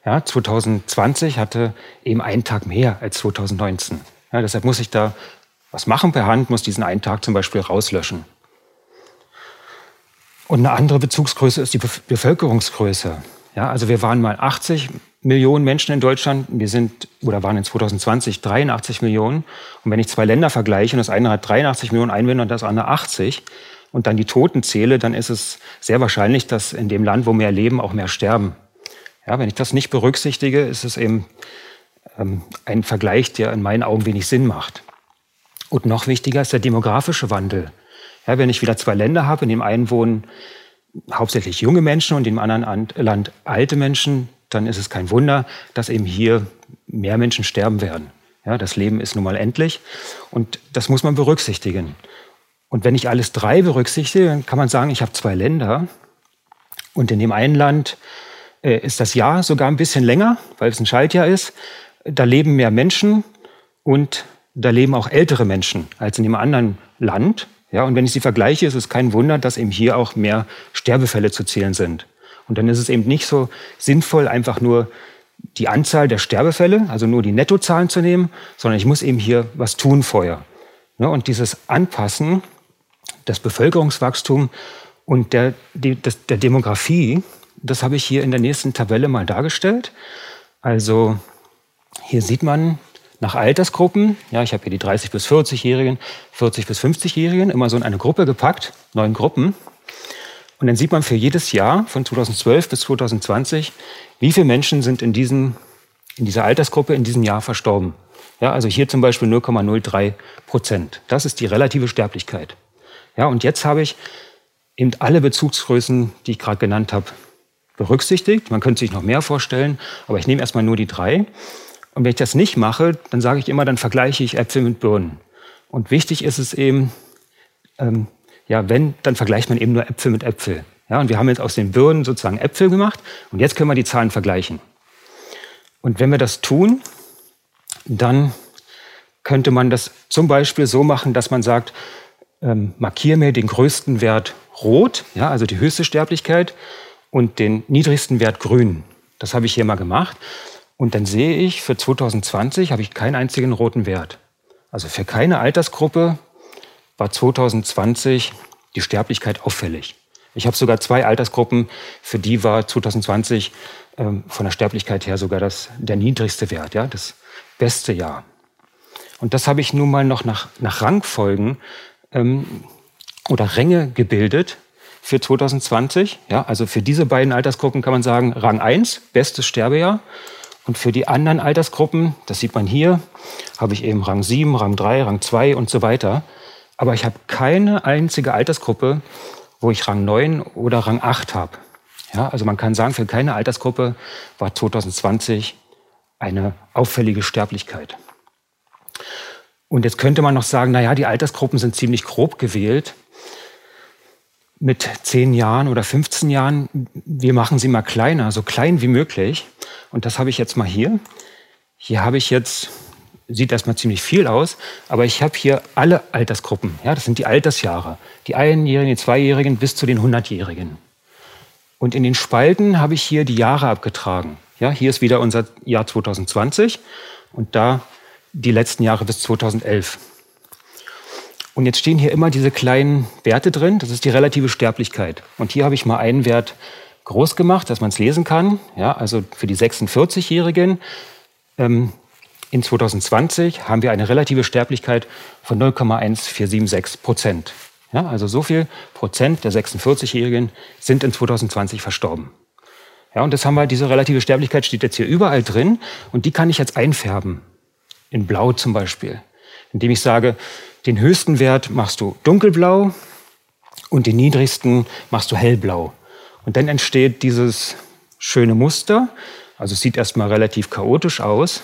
Ja, 2020 hatte eben einen Tag mehr als 2019. Ja, deshalb muss ich da was machen per Hand, muss diesen einen Tag zum Beispiel rauslöschen. Und eine andere Bezugsgröße ist die Bevölkerungsgröße. Ja, also wir waren mal 80 Millionen Menschen in Deutschland, wir sind oder waren in 2020 83 Millionen. Und wenn ich zwei Länder vergleiche und das eine hat 83 Millionen Einwohner und das andere 80 und dann die Toten zähle, dann ist es sehr wahrscheinlich, dass in dem Land, wo mehr leben, auch mehr sterben. Ja, wenn ich das nicht berücksichtige, ist es eben ähm, ein Vergleich, der in meinen Augen wenig Sinn macht. Und noch wichtiger ist der demografische Wandel. Ja, wenn ich wieder zwei Länder habe, in dem einen wohnen hauptsächlich junge Menschen und in dem anderen Land alte Menschen, dann ist es kein Wunder, dass eben hier mehr Menschen sterben werden. Ja, das Leben ist nun mal endlich und das muss man berücksichtigen. Und wenn ich alles drei berücksichtige, dann kann man sagen, ich habe zwei Länder und in dem einen Land äh, ist das Jahr sogar ein bisschen länger, weil es ein Schaltjahr ist. Da leben mehr Menschen und da leben auch ältere Menschen als in dem anderen Land. Ja, und wenn ich sie vergleiche, ist es kein Wunder, dass eben hier auch mehr Sterbefälle zu zählen sind. Und dann ist es eben nicht so sinnvoll, einfach nur die Anzahl der Sterbefälle, also nur die Nettozahlen zu nehmen, sondern ich muss eben hier was tun vorher. Und dieses Anpassen, das Bevölkerungswachstum und der, der Demografie, das habe ich hier in der nächsten Tabelle mal dargestellt. Also hier sieht man nach Altersgruppen, ja, ich habe hier die 30 bis 40-Jährigen, 40 bis 50-Jährigen, immer so in eine Gruppe gepackt, neun Gruppen. Und dann sieht man für jedes Jahr von 2012 bis 2020, wie viele Menschen sind in, diesen, in dieser Altersgruppe in diesem Jahr verstorben. Ja, also hier zum Beispiel 0,03 Prozent. Das ist die relative Sterblichkeit. Ja, und jetzt habe ich eben alle Bezugsgrößen, die ich gerade genannt habe, berücksichtigt. Man könnte sich noch mehr vorstellen, aber ich nehme erstmal nur die drei. Und wenn ich das nicht mache, dann sage ich immer, dann vergleiche ich Äpfel mit Birnen. Und wichtig ist es eben, ähm, ja, wenn, dann vergleicht man eben nur Äpfel mit Äpfel. Ja, und wir haben jetzt aus den Birnen sozusagen Äpfel gemacht und jetzt können wir die Zahlen vergleichen. Und wenn wir das tun, dann könnte man das zum Beispiel so machen, dass man sagt, ähm, markiere mir den größten Wert rot, ja, also die höchste Sterblichkeit, und den niedrigsten Wert grün. Das habe ich hier mal gemacht. Und dann sehe ich, für 2020 habe ich keinen einzigen roten Wert. Also für keine Altersgruppe war 2020 die Sterblichkeit auffällig. Ich habe sogar zwei Altersgruppen, für die war 2020 ähm, von der Sterblichkeit her sogar das, der niedrigste Wert, ja, das beste Jahr. Und das habe ich nun mal noch nach, nach Rangfolgen ähm, oder Ränge gebildet für 2020. Ja, also für diese beiden Altersgruppen kann man sagen, Rang 1, bestes Sterbejahr. Und für die anderen Altersgruppen, das sieht man hier, habe ich eben Rang 7, Rang 3, Rang 2 und so weiter. Aber ich habe keine einzige Altersgruppe, wo ich Rang 9 oder Rang 8 habe. Ja, also man kann sagen, für keine Altersgruppe war 2020 eine auffällige Sterblichkeit. Und jetzt könnte man noch sagen, naja, die Altersgruppen sind ziemlich grob gewählt. Mit 10 Jahren oder 15 Jahren, wir machen sie mal kleiner, so klein wie möglich. Und das habe ich jetzt mal hier. Hier habe ich jetzt, sieht erstmal ziemlich viel aus, aber ich habe hier alle Altersgruppen. Ja, das sind die Altersjahre. Die Einjährigen, die Zweijährigen bis zu den Hundertjährigen. Und in den Spalten habe ich hier die Jahre abgetragen. Ja, hier ist wieder unser Jahr 2020 und da die letzten Jahre bis 2011. Und jetzt stehen hier immer diese kleinen Werte drin. Das ist die relative Sterblichkeit. Und hier habe ich mal einen Wert groß gemacht, dass man es lesen kann. Ja, also für die 46-Jährigen ähm, in 2020 haben wir eine relative Sterblichkeit von 0,1476 Prozent. Ja, also so viel Prozent der 46-Jährigen sind in 2020 verstorben. Ja, und das haben wir, diese relative Sterblichkeit steht jetzt hier überall drin und die kann ich jetzt einfärben. In Blau zum Beispiel. Indem ich sage, den höchsten Wert machst du dunkelblau und den niedrigsten machst du hellblau. Und dann entsteht dieses schöne Muster. Also es sieht erstmal relativ chaotisch aus.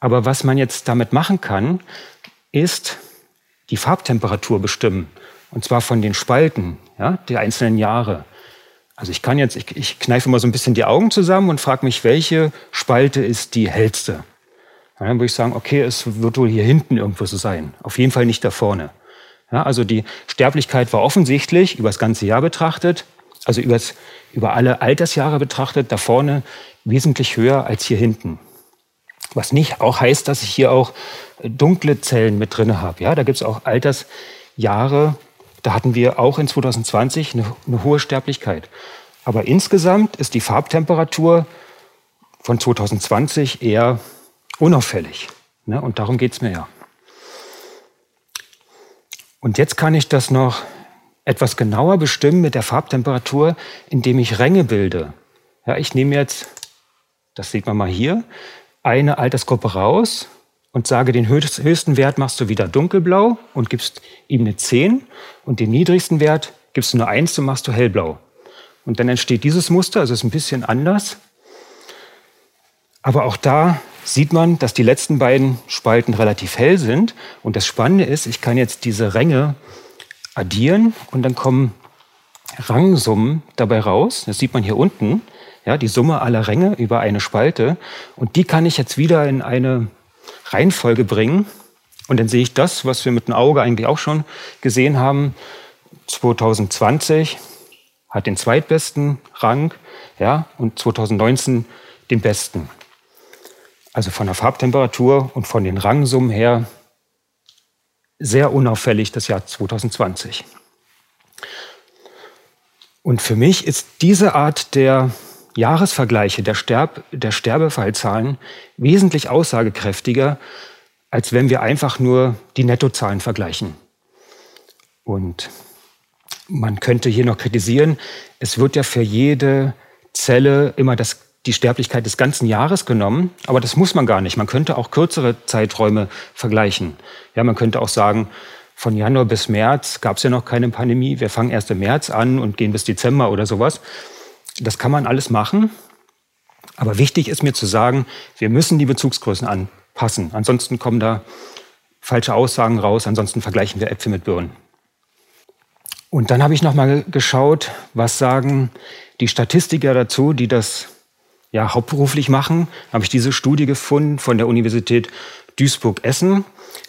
Aber was man jetzt damit machen kann, ist die Farbtemperatur bestimmen. Und zwar von den Spalten ja, der einzelnen Jahre. Also ich kann jetzt, ich, ich kneife mal so ein bisschen die Augen zusammen und frage mich, welche Spalte ist die hellste? Ja, dann würde ich sagen, okay, es wird wohl hier hinten irgendwo so sein. Auf jeden Fall nicht da vorne. Ja, also die Sterblichkeit war offensichtlich über das ganze Jahr betrachtet also übers, über alle Altersjahre betrachtet, da vorne wesentlich höher als hier hinten. Was nicht auch heißt, dass ich hier auch dunkle Zellen mit drin habe. Ja, da gibt es auch Altersjahre, da hatten wir auch in 2020 eine, eine hohe Sterblichkeit. Aber insgesamt ist die Farbtemperatur von 2020 eher unauffällig. Ne? Und darum geht es mir ja. Und jetzt kann ich das noch etwas genauer bestimmen mit der Farbtemperatur, indem ich Ränge bilde. Ja, ich nehme jetzt, das sieht man mal hier, eine Altersgruppe raus und sage, den höchsten Wert machst du wieder dunkelblau und gibst ihm eine 10 und den niedrigsten Wert gibst du eine 1 und machst du hellblau. Und dann entsteht dieses Muster, also ist ein bisschen anders. Aber auch da sieht man, dass die letzten beiden Spalten relativ hell sind. Und das Spannende ist, ich kann jetzt diese Ränge addieren und dann kommen Rangsummen dabei raus. Das sieht man hier unten. ja, die Summe aller Ränge über eine Spalte. Und die kann ich jetzt wieder in eine Reihenfolge bringen. Und dann sehe ich das, was wir mit dem Auge eigentlich auch schon gesehen haben. 2020 hat den zweitbesten Rang ja, und 2019 den besten. Also von der Farbtemperatur und von den Rangsummen her sehr unauffällig das Jahr 2020. Und für mich ist diese Art der Jahresvergleiche der, Sterb der Sterbefallzahlen wesentlich aussagekräftiger, als wenn wir einfach nur die Nettozahlen vergleichen. Und man könnte hier noch kritisieren, es wird ja für jede Zelle immer das, die Sterblichkeit des ganzen Jahres genommen, aber das muss man gar nicht. Man könnte auch kürzere Zeiträume vergleichen. Ja, man könnte auch sagen, von Januar bis März gab es ja noch keine Pandemie. Wir fangen erst im März an und gehen bis Dezember oder sowas. Das kann man alles machen. Aber wichtig ist mir zu sagen, wir müssen die Bezugsgrößen anpassen. Ansonsten kommen da falsche Aussagen raus. Ansonsten vergleichen wir Äpfel mit Birnen. Und dann habe ich noch mal geschaut, was sagen die Statistiker dazu, die das ja hauptberuflich machen. Habe ich diese Studie gefunden von der Universität Duisburg-Essen,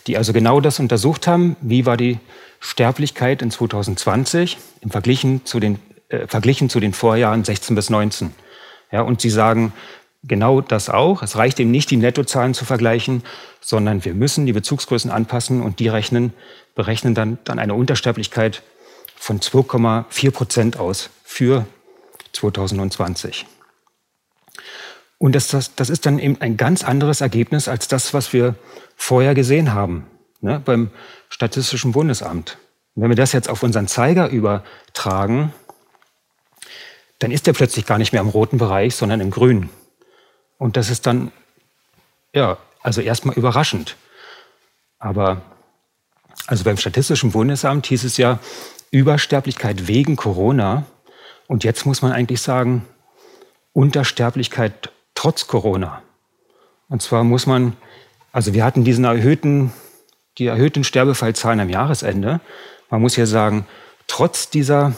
die also genau das untersucht haben. Wie war die Sterblichkeit in 2020 im Verglichen zu den, äh, verglichen zu den Vorjahren 16 bis 19? Ja, und sie sagen genau das auch. Es reicht eben nicht, die Nettozahlen zu vergleichen, sondern wir müssen die Bezugsgrößen anpassen und die rechnen, berechnen dann, dann eine Untersterblichkeit von 2,4 Prozent aus für 2020. Und das, das, das, ist dann eben ein ganz anderes Ergebnis als das, was wir vorher gesehen haben ne, beim Statistischen Bundesamt. Und wenn wir das jetzt auf unseren Zeiger übertragen, dann ist der plötzlich gar nicht mehr im roten Bereich, sondern im grünen. Und das ist dann, ja, also erstmal überraschend. Aber also beim Statistischen Bundesamt hieß es ja, Übersterblichkeit wegen Corona. Und jetzt muss man eigentlich sagen, Untersterblichkeit trotz Corona. Und zwar muss man, also wir hatten diesen erhöhten, die erhöhten Sterbefallzahlen am Jahresende. Man muss ja sagen, trotz dieser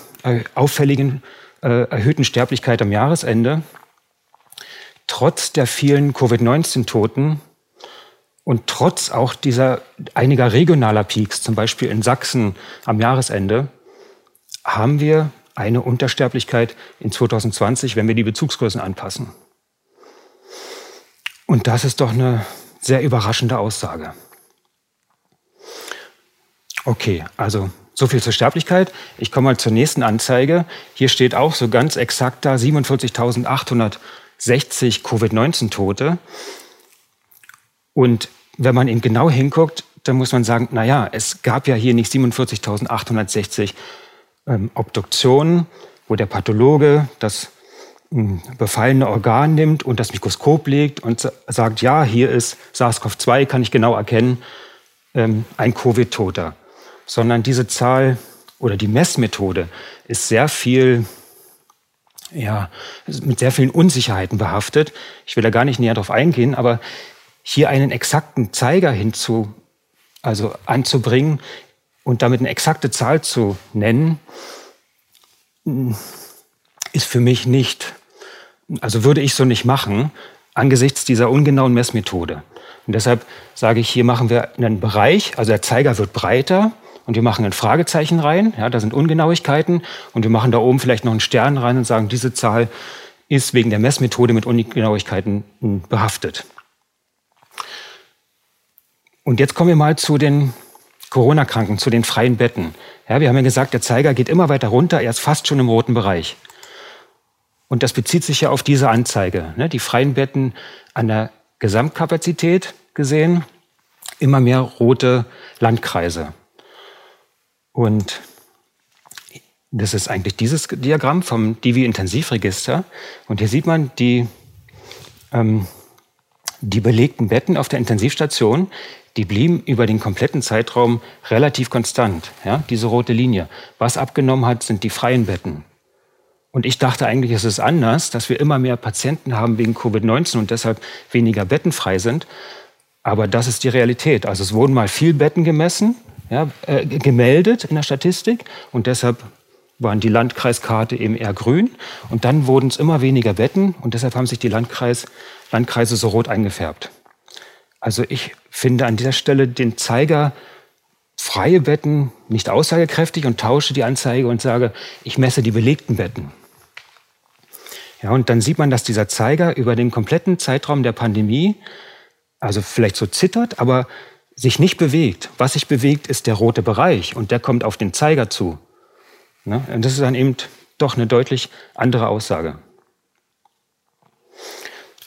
auffälligen äh, erhöhten Sterblichkeit am Jahresende, trotz der vielen Covid-19-Toten und trotz auch dieser einiger regionaler Peaks, zum Beispiel in Sachsen am Jahresende, haben wir eine Untersterblichkeit in 2020, wenn wir die Bezugsgrößen anpassen. Und das ist doch eine sehr überraschende Aussage. Okay, also so viel zur Sterblichkeit. Ich komme mal zur nächsten Anzeige. Hier steht auch so ganz exakt da 47.860 Covid-19-Tote. Und wenn man eben genau hinguckt, dann muss man sagen, na ja, es gab ja hier nicht 47.860 ähm, Obduktionen, wo der Pathologe das hm, befallene Organ nimmt und das Mikroskop legt und sagt, ja, hier ist SARS-CoV-2, kann ich genau erkennen, ähm, ein Covid-Toter. Sondern diese Zahl oder die Messmethode ist sehr viel, ja, mit sehr vielen Unsicherheiten behaftet. Ich will da gar nicht näher drauf eingehen, aber hier einen exakten Zeiger hinzu, also anzubringen, und damit eine exakte Zahl zu nennen, ist für mich nicht, also würde ich so nicht machen, angesichts dieser ungenauen Messmethode. Und deshalb sage ich, hier machen wir einen Bereich, also der Zeiger wird breiter und wir machen ein Fragezeichen rein, ja, da sind Ungenauigkeiten und wir machen da oben vielleicht noch einen Stern rein und sagen, diese Zahl ist wegen der Messmethode mit Ungenauigkeiten behaftet. Und jetzt kommen wir mal zu den Corona-Kranken, zu den freien Betten. Ja, wir haben ja gesagt, der Zeiger geht immer weiter runter, er ist fast schon im roten Bereich. Und das bezieht sich ja auf diese Anzeige. Ne? Die freien Betten an der Gesamtkapazität gesehen, immer mehr rote Landkreise. Und das ist eigentlich dieses Diagramm vom Divi-Intensivregister. Und hier sieht man die, ähm, die belegten Betten auf der Intensivstation die blieben über den kompletten Zeitraum relativ konstant, ja, diese rote Linie. Was abgenommen hat, sind die freien Betten. Und ich dachte eigentlich, es ist anders, dass wir immer mehr Patienten haben wegen Covid-19 und deshalb weniger Betten frei sind. Aber das ist die Realität. Also es wurden mal viel Betten gemessen, ja, äh, gemeldet in der Statistik und deshalb waren die Landkreiskarte eben eher grün und dann wurden es immer weniger Betten und deshalb haben sich die Landkreis, Landkreise so rot eingefärbt. Also ich finde an dieser Stelle den Zeiger freie Betten nicht aussagekräftig und tausche die Anzeige und sage, ich messe die belegten Betten. Ja, und dann sieht man, dass dieser Zeiger über den kompletten Zeitraum der Pandemie, also vielleicht so zittert, aber sich nicht bewegt. Was sich bewegt, ist der rote Bereich und der kommt auf den Zeiger zu. Ne? Und das ist dann eben doch eine deutlich andere Aussage.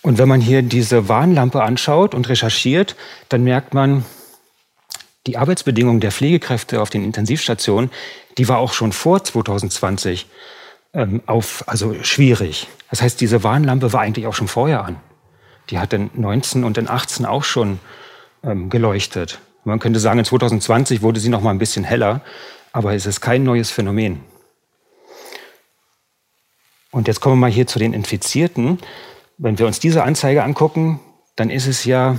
Und wenn man hier diese Warnlampe anschaut und recherchiert, dann merkt man, die Arbeitsbedingungen der Pflegekräfte auf den Intensivstationen, die war auch schon vor 2020 ähm, auf, also schwierig. Das heißt, diese Warnlampe war eigentlich auch schon vorher an. Die hat in 19 und in 18 auch schon ähm, geleuchtet. Man könnte sagen, in 2020 wurde sie noch mal ein bisschen heller, aber es ist kein neues Phänomen. Und jetzt kommen wir mal hier zu den Infizierten. Wenn wir uns diese Anzeige angucken, dann ist es ja,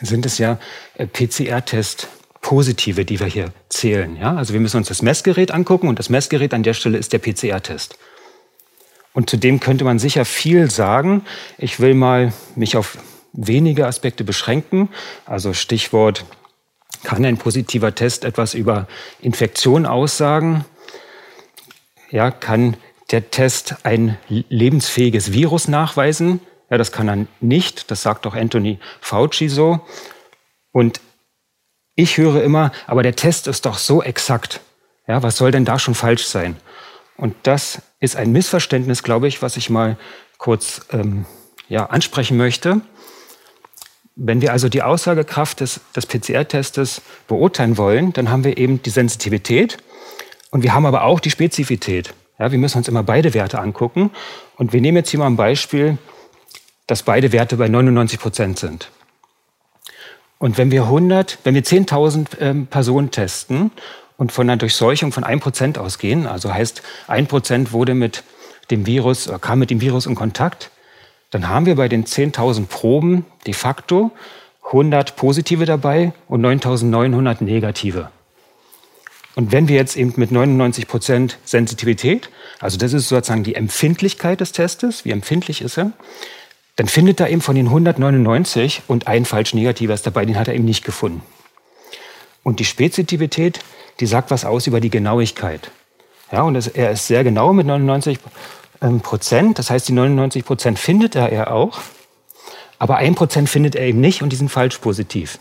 sind es ja äh, PCR-Test Positive, die wir hier zählen. Ja? Also wir müssen uns das Messgerät angucken und das Messgerät an der Stelle ist der PCR-Test. Und zudem könnte man sicher viel sagen. Ich will mal mich auf wenige Aspekte beschränken. Also Stichwort, kann ein positiver Test etwas über Infektion aussagen? Ja, kann der Test ein lebensfähiges Virus nachweisen? Ja, das kann er nicht. Das sagt auch Anthony Fauci so. Und ich höre immer, aber der Test ist doch so exakt. Ja, was soll denn da schon falsch sein? Und das ist ein Missverständnis, glaube ich, was ich mal kurz ähm, ja, ansprechen möchte. Wenn wir also die Aussagekraft des, des PCR-Testes beurteilen wollen, dann haben wir eben die Sensitivität und wir haben aber auch die Spezifität. Ja, wir müssen uns immer beide Werte angucken. Und wir nehmen jetzt hier mal ein Beispiel, dass beide Werte bei 99 Prozent sind. Und wenn wir 100, wenn wir 10.000 ähm, Personen testen und von einer Durchseuchung von 1 Prozent ausgehen, also heißt 1 Prozent wurde mit dem Virus, kam mit dem Virus in Kontakt, dann haben wir bei den 10.000 Proben de facto 100 positive dabei und 9.900 negative. Und wenn wir jetzt eben mit 99 Prozent Sensitivität, also das ist sozusagen die Empfindlichkeit des Testes, wie empfindlich ist er, dann findet er eben von den 199 und ein falsch negativer ist dabei, den hat er eben nicht gefunden. Und die Spezifität, die sagt was aus über die Genauigkeit. Ja, und er ist sehr genau mit 99 ähm, Prozent. Das heißt, die 99 Prozent findet er, er auch. Aber ein Prozent findet er eben nicht und die sind falsch positiv.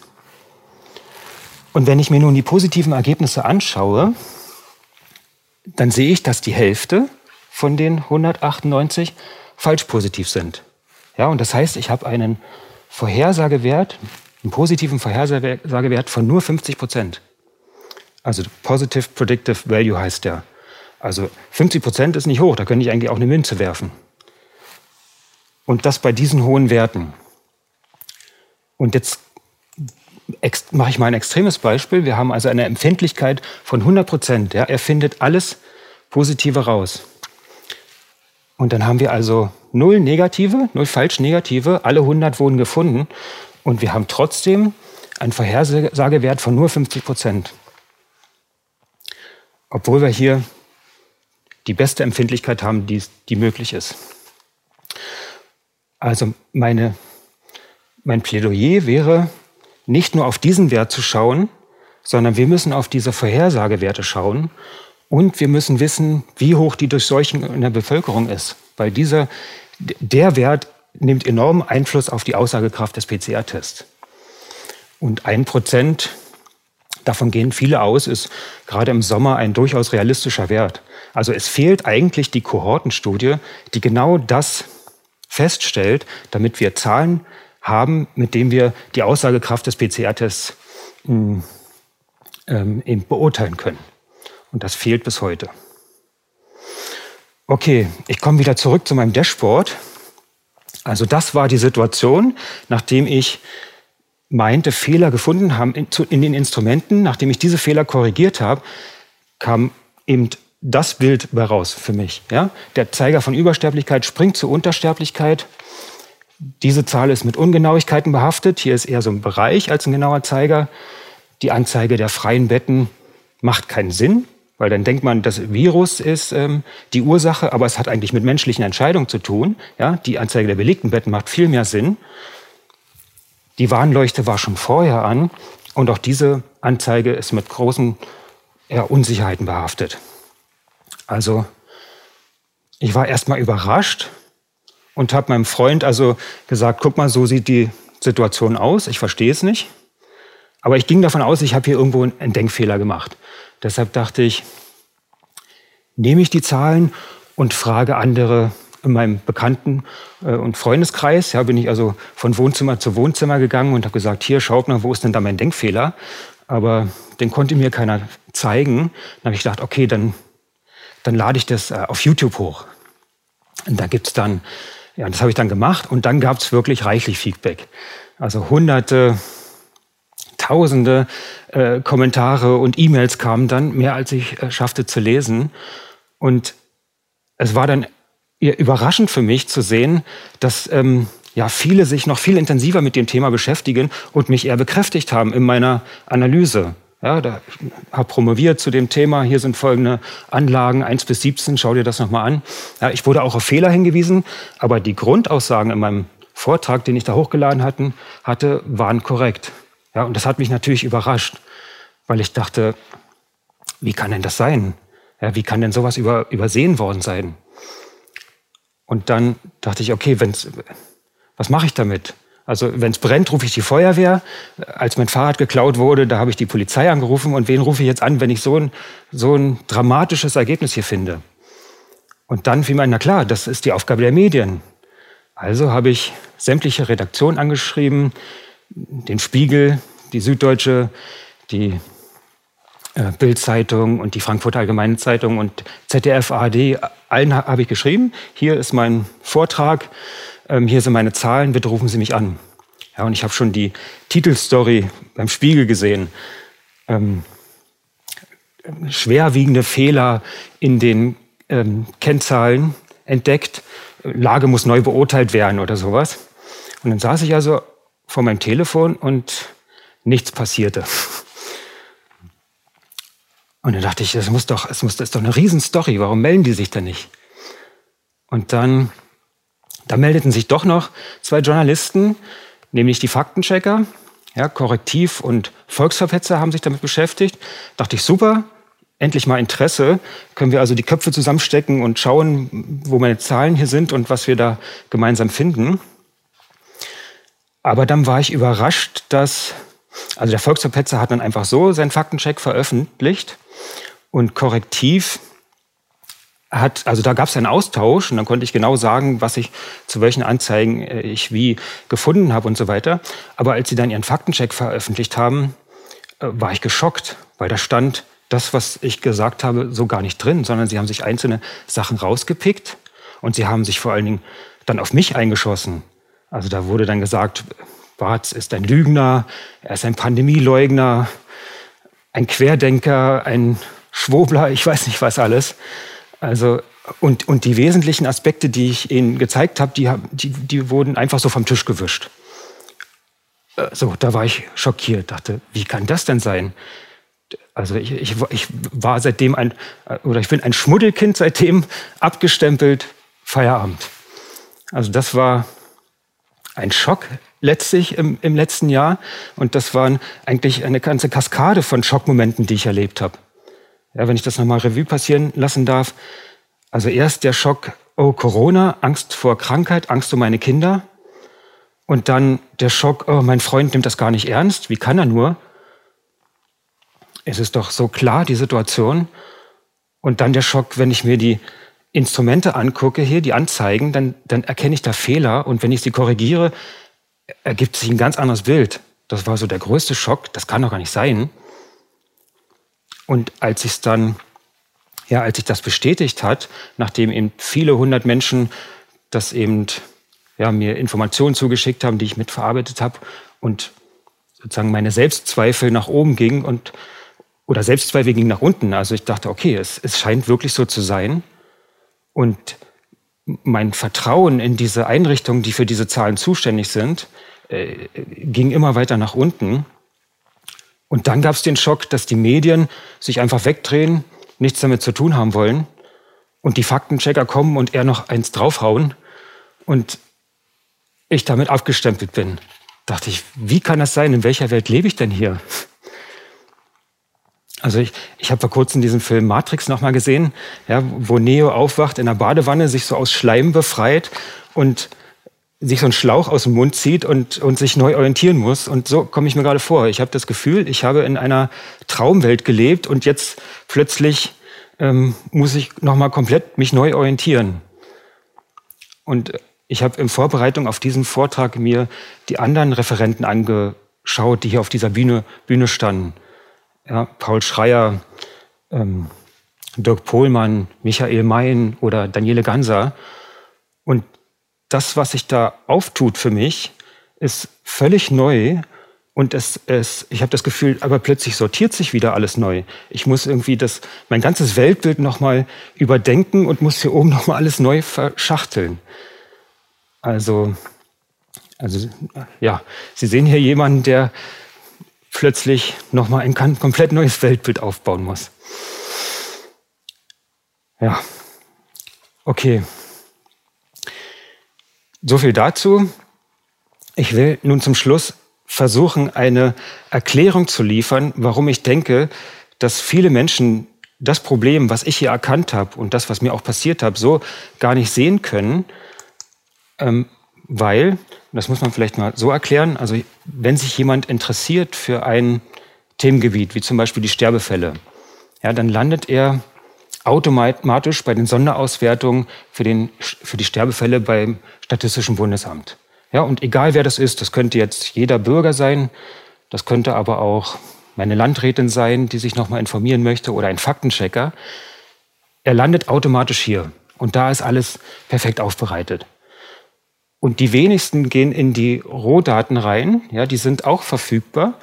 Und wenn ich mir nun die positiven Ergebnisse anschaue, dann sehe ich, dass die Hälfte von den 198 falsch positiv sind. Ja, und das heißt, ich habe einen Vorhersagewert, einen positiven Vorhersagewert von nur 50 Prozent. Also Positive Predictive Value heißt der. Also 50 Prozent ist nicht hoch, da könnte ich eigentlich auch eine Münze werfen. Und das bei diesen hohen Werten. Und jetzt mache ich mal ein extremes Beispiel. Wir haben also eine Empfindlichkeit von 100 Prozent. Ja, er findet alles Positive raus. Und dann haben wir also null Negative, null falsch Negative. Alle 100 wurden gefunden. Und wir haben trotzdem einen Vorhersagewert von nur 50 Prozent. Obwohl wir hier die beste Empfindlichkeit haben, die, die möglich ist. Also meine, mein Plädoyer wäre, nicht nur auf diesen Wert zu schauen, sondern wir müssen auf diese Vorhersagewerte schauen und wir müssen wissen, wie hoch die Durchseuchung in der Bevölkerung ist. Weil dieser, der Wert nimmt enormen Einfluss auf die Aussagekraft des PCR-Tests. Und ein Prozent, davon gehen viele aus, ist gerade im Sommer ein durchaus realistischer Wert. Also es fehlt eigentlich die Kohortenstudie, die genau das feststellt, damit wir Zahlen haben, mit denen wir die Aussagekraft des PCR-Tests hm, ähm, beurteilen können. Und das fehlt bis heute. Okay, ich komme wieder zurück zu meinem Dashboard. Also das war die Situation, nachdem ich meinte, Fehler gefunden haben in, den Instrumenten. Nachdem ich diese Fehler korrigiert habe, kam eben das Bild raus für mich. Ja? Der Zeiger von Übersterblichkeit springt zur Untersterblichkeit. Diese Zahl ist mit Ungenauigkeiten behaftet. Hier ist eher so ein Bereich als ein genauer Zeiger. Die Anzeige der freien Betten macht keinen Sinn. Weil dann denkt man, das Virus ist ähm, die Ursache, aber es hat eigentlich mit menschlichen Entscheidungen zu tun. Ja? Die Anzeige der belegten Betten macht viel mehr Sinn. Die Warnleuchte war schon vorher an und auch diese Anzeige ist mit großen ja, Unsicherheiten behaftet. Also ich war erstmal überrascht und habe meinem Freund also gesagt, guck mal, so sieht die Situation aus, ich verstehe es nicht. Aber ich ging davon aus, ich habe hier irgendwo einen Denkfehler gemacht. Deshalb dachte ich, nehme ich die Zahlen und frage andere in meinem Bekannten- äh, und Freundeskreis. Ja, bin ich also von Wohnzimmer zu Wohnzimmer gegangen und habe gesagt, hier schaut mal, wo ist denn da mein Denkfehler? Aber den konnte mir keiner zeigen. Dann habe ich gedacht, okay, dann, dann lade ich das äh, auf YouTube hoch. Und da gibt es dann, ja, das habe ich dann gemacht und dann gab es wirklich reichlich Feedback. Also hunderte, tausende äh, Kommentare und E-Mails kamen dann, mehr als ich äh, schaffte zu lesen. Und es war dann überraschend für mich zu sehen, dass ähm, ja, viele sich noch viel intensiver mit dem Thema beschäftigen und mich eher bekräftigt haben in meiner Analyse. Ja, da habe promoviert zu dem Thema. Hier sind folgende Anlagen 1 bis 17. Schau dir das nochmal an. Ja, ich wurde auch auf Fehler hingewiesen, aber die Grundaussagen in meinem Vortrag, den ich da hochgeladen hatten, hatte, waren korrekt. Ja, und das hat mich natürlich überrascht, weil ich dachte, wie kann denn das sein? Ja, wie kann denn sowas über, übersehen worden sein? Und dann dachte ich, okay, wenn's, was mache ich damit? Also wenn es brennt, rufe ich die Feuerwehr. Als mein Fahrrad geklaut wurde, da habe ich die Polizei angerufen. Und wen rufe ich jetzt an, wenn ich so ein, so ein dramatisches Ergebnis hier finde? Und dann fiel mir na klar, das ist die Aufgabe der Medien. Also habe ich sämtliche Redaktionen angeschrieben, den Spiegel, die Süddeutsche, die äh, Bild-Zeitung und die Frankfurter Allgemeine Zeitung und ZDF, ARD, allen habe ich geschrieben. Hier ist mein Vortrag, ähm, hier sind meine Zahlen, bitte rufen Sie mich an. Ja, und ich habe schon die Titelstory beim Spiegel gesehen. Ähm, schwerwiegende Fehler in den ähm, Kennzahlen entdeckt. Lage muss neu beurteilt werden oder sowas. Und dann saß ich also vor meinem Telefon und nichts passierte. Und dann dachte ich, das muss doch, es muss, das ist doch eine Riesenstory. Warum melden die sich denn nicht? Und dann, da meldeten sich doch noch zwei Journalisten, nämlich die Faktenchecker, ja, Korrektiv und Volksverpetzer haben sich damit beschäftigt. Dachte ich, super, endlich mal Interesse. Können wir also die Köpfe zusammenstecken und schauen, wo meine Zahlen hier sind und was wir da gemeinsam finden. Aber dann war ich überrascht, dass, also der Volksverpetzer hat dann einfach so seinen Faktencheck veröffentlicht und Korrektiv hat, also da gab es einen Austausch und dann konnte ich genau sagen, was ich zu welchen Anzeigen äh, ich wie gefunden habe und so weiter. Aber als sie dann ihren Faktencheck veröffentlicht haben, äh, war ich geschockt, weil da stand das, was ich gesagt habe, so gar nicht drin, sondern sie haben sich einzelne Sachen rausgepickt und sie haben sich vor allen Dingen dann auf mich eingeschossen. Also da wurde dann gesagt, Barth ist ein Lügner, er ist ein Pandemieleugner, ein Querdenker, ein Schwobler, ich weiß nicht was alles. Also, und, und die wesentlichen Aspekte, die ich Ihnen gezeigt habe, die, die, die wurden einfach so vom Tisch gewischt. Äh, so, da war ich schockiert, dachte, wie kann das denn sein? Also ich, ich, ich war seitdem ein, oder ich bin ein Schmuddelkind seitdem abgestempelt, Feierabend. Also das war ein Schock letztlich im, im letzten Jahr. Und das waren eigentlich eine ganze Kaskade von Schockmomenten, die ich erlebt habe. Ja, wenn ich das nochmal Revue passieren lassen darf. Also erst der Schock, oh Corona, Angst vor Krankheit, Angst um meine Kinder. Und dann der Schock, oh mein Freund nimmt das gar nicht ernst, wie kann er nur? Es ist doch so klar, die Situation. Und dann der Schock, wenn ich mir die Instrumente angucke, hier die Anzeigen, dann, dann erkenne ich da Fehler und wenn ich sie korrigiere, ergibt sich ein ganz anderes Bild. Das war so der größte Schock, das kann doch gar nicht sein. Und als ich dann, ja, als sich das bestätigt hat, nachdem eben viele hundert Menschen das eben, ja, mir Informationen zugeschickt haben, die ich mitverarbeitet habe und sozusagen meine Selbstzweifel nach oben gingen und oder Selbstzweifel gingen nach unten. Also ich dachte, okay, es, es scheint wirklich so zu sein. Und mein Vertrauen in diese Einrichtungen, die für diese Zahlen zuständig sind, äh, ging immer weiter nach unten. Und dann gab es den Schock, dass die Medien sich einfach wegdrehen, nichts damit zu tun haben wollen und die Faktenchecker kommen und er noch eins draufhauen und ich damit abgestempelt bin. Dachte ich, wie kann das sein? In welcher Welt lebe ich denn hier? Also ich, ich habe vor kurzem diesen Film Matrix nochmal gesehen, ja, wo Neo aufwacht in der Badewanne, sich so aus Schleim befreit und sich so einen Schlauch aus dem Mund zieht und, und sich neu orientieren muss. Und so komme ich mir gerade vor. Ich habe das Gefühl, ich habe in einer Traumwelt gelebt und jetzt plötzlich ähm, muss ich nochmal komplett mich neu orientieren. Und ich habe in Vorbereitung auf diesen Vortrag mir die anderen Referenten angeschaut, die hier auf dieser Bühne, Bühne standen. Ja, Paul Schreier, ähm, Dirk Pohlmann, Michael Mayen oder Daniele Ganser. Das, was sich da auftut für mich, ist völlig neu. Und es, es, ich habe das Gefühl, aber plötzlich sortiert sich wieder alles neu. Ich muss irgendwie das, mein ganzes Weltbild nochmal überdenken und muss hier oben nochmal alles neu verschachteln. Also, also, ja, Sie sehen hier jemanden, der plötzlich nochmal ein komplett neues Weltbild aufbauen muss. Ja, okay. So viel dazu. Ich will nun zum Schluss versuchen, eine Erklärung zu liefern, warum ich denke, dass viele Menschen das Problem, was ich hier erkannt habe und das, was mir auch passiert habe, so gar nicht sehen können, ähm, weil, das muss man vielleicht mal so erklären, also wenn sich jemand interessiert für ein Themengebiet, wie zum Beispiel die Sterbefälle, ja, dann landet er automatisch bei den Sonderauswertungen für, den, für die Sterbefälle beim Statistischen Bundesamt. Ja, und egal wer das ist, das könnte jetzt jeder Bürger sein, das könnte aber auch meine Landrätin sein, die sich nochmal informieren möchte oder ein Faktenchecker. Er landet automatisch hier und da ist alles perfekt aufbereitet. Und die wenigsten gehen in die Rohdaten rein, ja, die sind auch verfügbar,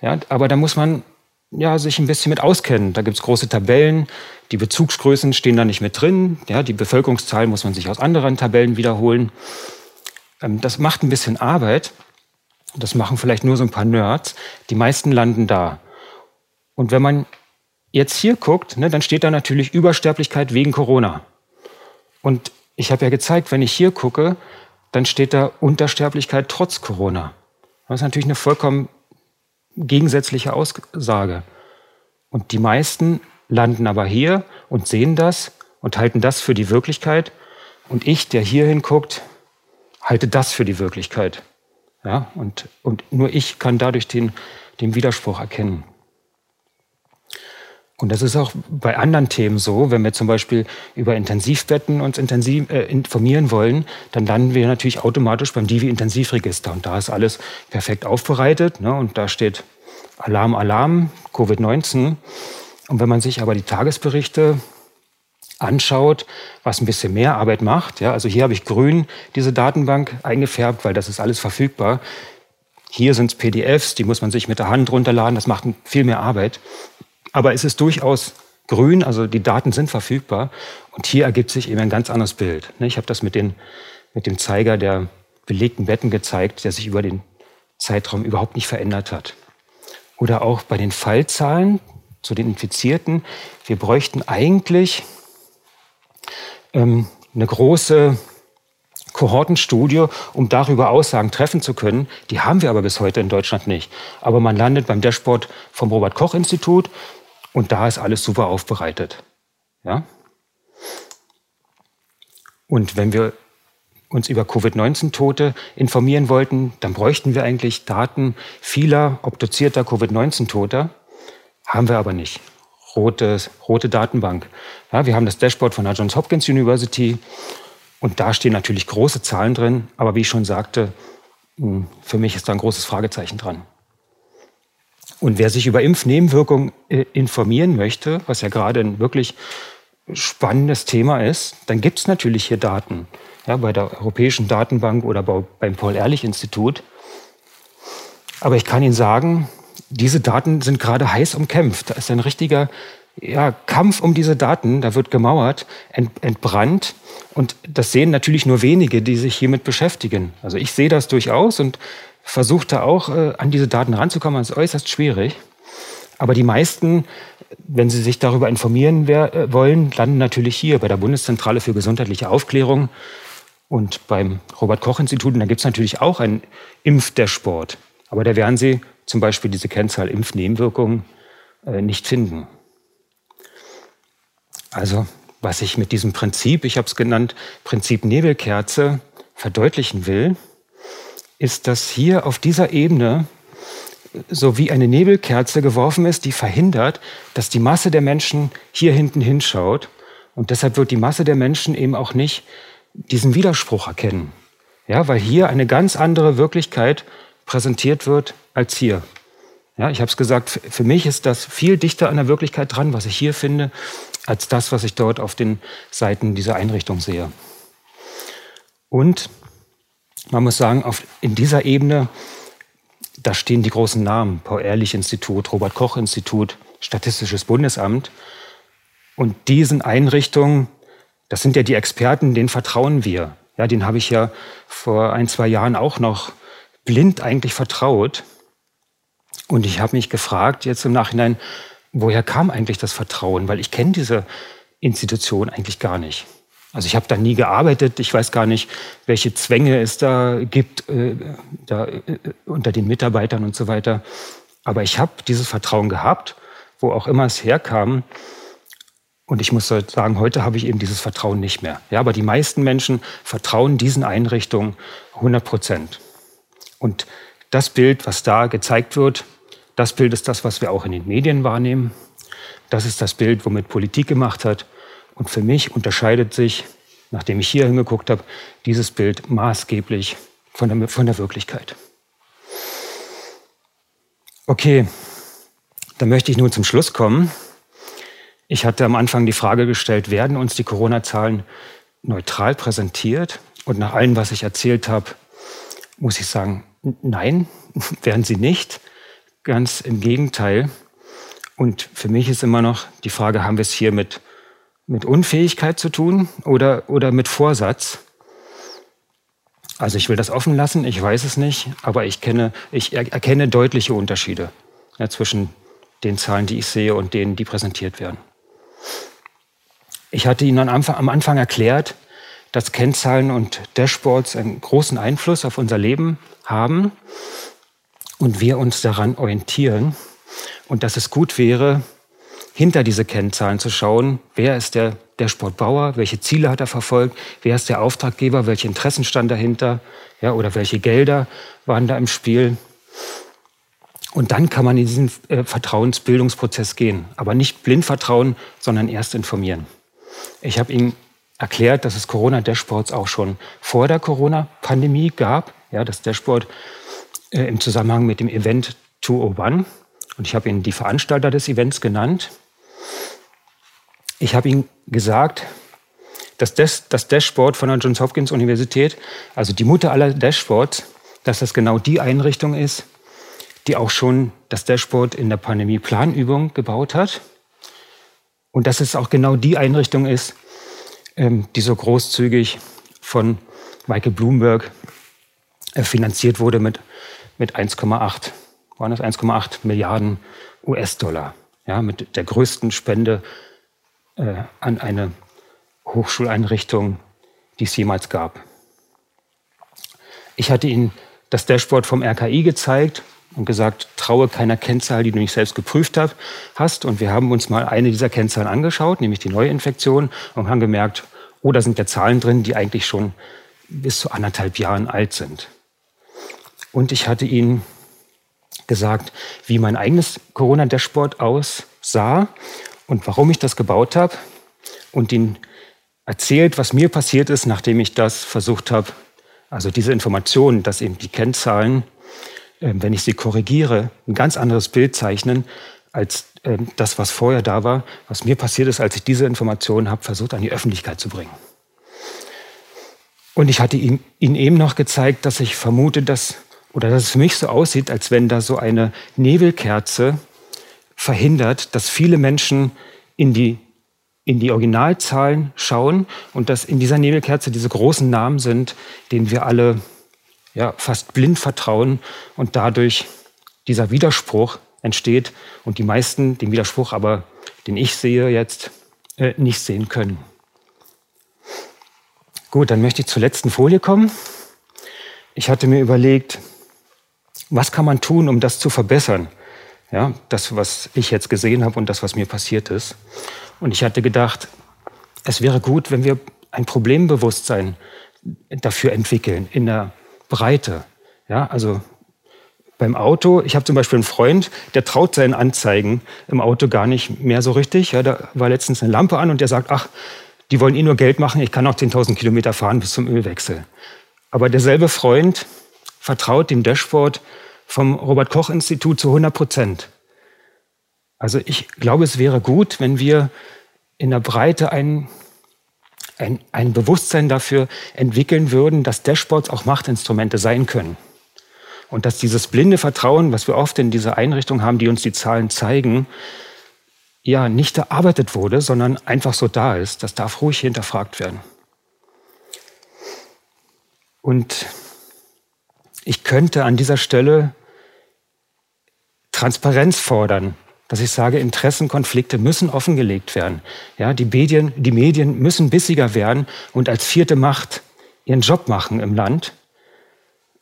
ja, aber da muss man ja, sich ein bisschen mit auskennen. Da gibt es große Tabellen, die Bezugsgrößen stehen da nicht mit drin. Ja, die Bevölkerungszahl muss man sich aus anderen Tabellen wiederholen. Ähm, das macht ein bisschen Arbeit. Das machen vielleicht nur so ein paar Nerds. Die meisten landen da. Und wenn man jetzt hier guckt, ne, dann steht da natürlich Übersterblichkeit wegen Corona. Und ich habe ja gezeigt, wenn ich hier gucke, dann steht da Untersterblichkeit trotz Corona. Das ist natürlich eine vollkommen gegensätzliche Aussage. Und die meisten landen aber hier und sehen das und halten das für die Wirklichkeit. Und ich, der hier hinguckt, halte das für die Wirklichkeit. Ja, und, und nur ich kann dadurch den, den Widerspruch erkennen. Und das ist auch bei anderen Themen so, wenn wir zum Beispiel über Intensivbetten uns intensiv, äh, informieren wollen, dann landen wir natürlich automatisch beim Divi-Intensivregister. Und da ist alles perfekt aufbereitet. Ne? Und da steht Alarm, Alarm, Covid-19. Und wenn man sich aber die Tagesberichte anschaut, was ein bisschen mehr Arbeit macht, ja, also hier habe ich grün diese Datenbank eingefärbt, weil das ist alles verfügbar. Hier sind es PDFs, die muss man sich mit der Hand runterladen, das macht viel mehr Arbeit. Aber es ist durchaus grün, also die Daten sind verfügbar. Und hier ergibt sich eben ein ganz anderes Bild. Ne, ich habe das mit, den, mit dem Zeiger der belegten Betten gezeigt, der sich über den Zeitraum überhaupt nicht verändert hat. Oder auch bei den Fallzahlen zu den Infizierten. Wir bräuchten eigentlich ähm, eine große Kohortenstudie, um darüber Aussagen treffen zu können. Die haben wir aber bis heute in Deutschland nicht. Aber man landet beim Dashboard vom Robert Koch Institut und da ist alles super aufbereitet. Ja? Und wenn wir uns über Covid-19-Tote informieren wollten, dann bräuchten wir eigentlich Daten vieler obduzierter Covid-19-Toter. Haben wir aber nicht. Rote, rote Datenbank. Ja, wir haben das Dashboard von der Johns Hopkins University und da stehen natürlich große Zahlen drin, aber wie ich schon sagte, hm, für mich ist da ein großes Fragezeichen dran. Und wer sich über Impfnebenwirkungen äh, informieren möchte, was ja gerade ein wirklich spannendes Thema ist, dann gibt es natürlich hier Daten. Ja, bei der Europäischen Datenbank oder beim Paul-Ehrlich-Institut. Aber ich kann Ihnen sagen, diese Daten sind gerade heiß umkämpft. Da ist ein richtiger ja, Kampf um diese Daten. Da wird gemauert, ent, entbrannt. Und das sehen natürlich nur wenige, die sich hiermit beschäftigen. Also ich sehe das durchaus und versucht da auch äh, an diese Daten ranzukommen, das ist äußerst schwierig. Aber die meisten wenn Sie sich darüber informieren äh, wollen, landen natürlich hier bei der Bundeszentrale für gesundheitliche Aufklärung und beim Robert-Koch-Institut. Und da gibt es natürlich auch einen Impfdashboard. Aber da werden Sie zum Beispiel diese Kennzahl Impfnebenwirkungen äh, nicht finden. Also, was ich mit diesem Prinzip, ich habe es genannt, Prinzip Nebelkerze, verdeutlichen will, ist, dass hier auf dieser Ebene so wie eine Nebelkerze geworfen ist, die verhindert, dass die Masse der Menschen hier hinten hinschaut. Und deshalb wird die Masse der Menschen eben auch nicht diesen Widerspruch erkennen. Ja, weil hier eine ganz andere Wirklichkeit präsentiert wird als hier. Ja, ich habe es gesagt, für mich ist das viel dichter an der Wirklichkeit dran, was ich hier finde, als das, was ich dort auf den Seiten dieser Einrichtung sehe. Und man muss sagen, auf, in dieser Ebene da stehen die großen Namen, Paul-Ehrlich-Institut, Robert-Koch-Institut, Statistisches Bundesamt. Und diesen Einrichtungen, das sind ja die Experten, denen vertrauen wir. Ja, den habe ich ja vor ein, zwei Jahren auch noch blind eigentlich vertraut. Und ich habe mich gefragt, jetzt im Nachhinein, woher kam eigentlich das Vertrauen? Weil ich kenne diese Institution eigentlich gar nicht. Also ich habe da nie gearbeitet, ich weiß gar nicht, welche Zwänge es da gibt äh, da, äh, unter den Mitarbeitern und so weiter. Aber ich habe dieses Vertrauen gehabt, wo auch immer es herkam. Und ich muss sagen, heute habe ich eben dieses Vertrauen nicht mehr. Ja, aber die meisten Menschen vertrauen diesen Einrichtungen 100 Prozent. Und das Bild, was da gezeigt wird, das Bild ist das, was wir auch in den Medien wahrnehmen. Das ist das Bild, womit Politik gemacht hat. Und für mich unterscheidet sich, nachdem ich hier hingeguckt habe, dieses Bild maßgeblich von der, von der Wirklichkeit. Okay, dann möchte ich nun zum Schluss kommen. Ich hatte am Anfang die Frage gestellt, werden uns die Corona-Zahlen neutral präsentiert? Und nach allem, was ich erzählt habe, muss ich sagen, nein, werden sie nicht. Ganz im Gegenteil. Und für mich ist immer noch die Frage, haben wir es hier mit mit Unfähigkeit zu tun oder, oder mit Vorsatz? Also ich will das offen lassen, ich weiß es nicht, aber ich, kenne, ich erkenne deutliche Unterschiede ja, zwischen den Zahlen, die ich sehe und denen, die präsentiert werden. Ich hatte Ihnen am Anfang erklärt, dass Kennzahlen und Dashboards einen großen Einfluss auf unser Leben haben und wir uns daran orientieren und dass es gut wäre, hinter diese Kennzahlen zu schauen, wer ist der, der Sportbauer, welche Ziele hat er verfolgt, wer ist der Auftraggeber, welche Interessen stand dahinter ja, oder welche Gelder waren da im Spiel. Und dann kann man in diesen äh, Vertrauensbildungsprozess gehen. Aber nicht blind vertrauen, sondern erst informieren. Ich habe Ihnen erklärt, dass es Corona-Dashboards auch schon vor der Corona-Pandemie gab. Ja, das Dashboard äh, im Zusammenhang mit dem Event 201. Und ich habe Ihnen die Veranstalter des Events genannt. Ich habe Ihnen gesagt, dass das, das Dashboard von der Johns Hopkins Universität, also die Mutter aller Dashboards, dass das genau die Einrichtung ist, die auch schon das Dashboard in der Pandemie-Planübung gebaut hat. Und dass es auch genau die Einrichtung ist, ähm, die so großzügig von Michael Bloomberg äh, finanziert wurde mit, mit 1,8, waren das 1,8 Milliarden US-Dollar. Ja, mit der größten Spende äh, an eine Hochschuleinrichtung, die es jemals gab. Ich hatte Ihnen das Dashboard vom RKI gezeigt und gesagt, traue keiner Kennzahl, die du nicht selbst geprüft hast. Und wir haben uns mal eine dieser Kennzahlen angeschaut, nämlich die Neuinfektion, und haben gemerkt, oh, da sind ja Zahlen drin, die eigentlich schon bis zu anderthalb Jahren alt sind. Und ich hatte Ihnen gesagt, wie mein eigenes Corona-Dashboard aussah und warum ich das gebaut habe und ihnen erzählt, was mir passiert ist, nachdem ich das versucht habe. Also diese Informationen, dass eben die Kennzahlen, äh, wenn ich sie korrigiere, ein ganz anderes Bild zeichnen als äh, das, was vorher da war, was mir passiert ist, als ich diese Informationen habe versucht an die Öffentlichkeit zu bringen. Und ich hatte Ihnen eben noch gezeigt, dass ich vermute, dass, oder dass es für mich so aussieht, als wenn da so eine Nebelkerze verhindert, dass viele Menschen in die, in die Originalzahlen schauen und dass in dieser Nebelkerze diese großen Namen sind, denen wir alle ja, fast blind vertrauen und dadurch dieser Widerspruch entsteht und die meisten den Widerspruch aber den ich sehe, jetzt äh, nicht sehen können. Gut, dann möchte ich zur letzten Folie kommen. Ich hatte mir überlegt, was kann man tun, um das zu verbessern? Ja, das, was ich jetzt gesehen habe und das, was mir passiert ist. Und ich hatte gedacht, es wäre gut, wenn wir ein Problembewusstsein dafür entwickeln in der Breite. Ja, also beim Auto, ich habe zum Beispiel einen Freund, der traut seinen Anzeigen im Auto gar nicht mehr so richtig. Ja, da war letztens eine Lampe an und der sagt, ach, die wollen eh nur Geld machen, ich kann auch 10.000 Kilometer fahren bis zum Ölwechsel. Aber derselbe Freund vertraut dem Dashboard vom Robert Koch Institut zu 100 Prozent. Also ich glaube, es wäre gut, wenn wir in der Breite ein, ein, ein Bewusstsein dafür entwickeln würden, dass Dashboards auch Machtinstrumente sein können. Und dass dieses blinde Vertrauen, was wir oft in dieser Einrichtung haben, die uns die Zahlen zeigen, ja nicht erarbeitet wurde, sondern einfach so da ist. Das darf ruhig hinterfragt werden. Und ich könnte an dieser Stelle Transparenz fordern, dass ich sage, Interessenkonflikte müssen offengelegt werden. Ja, die, Medien, die Medien müssen bissiger werden und als vierte Macht ihren Job machen im Land.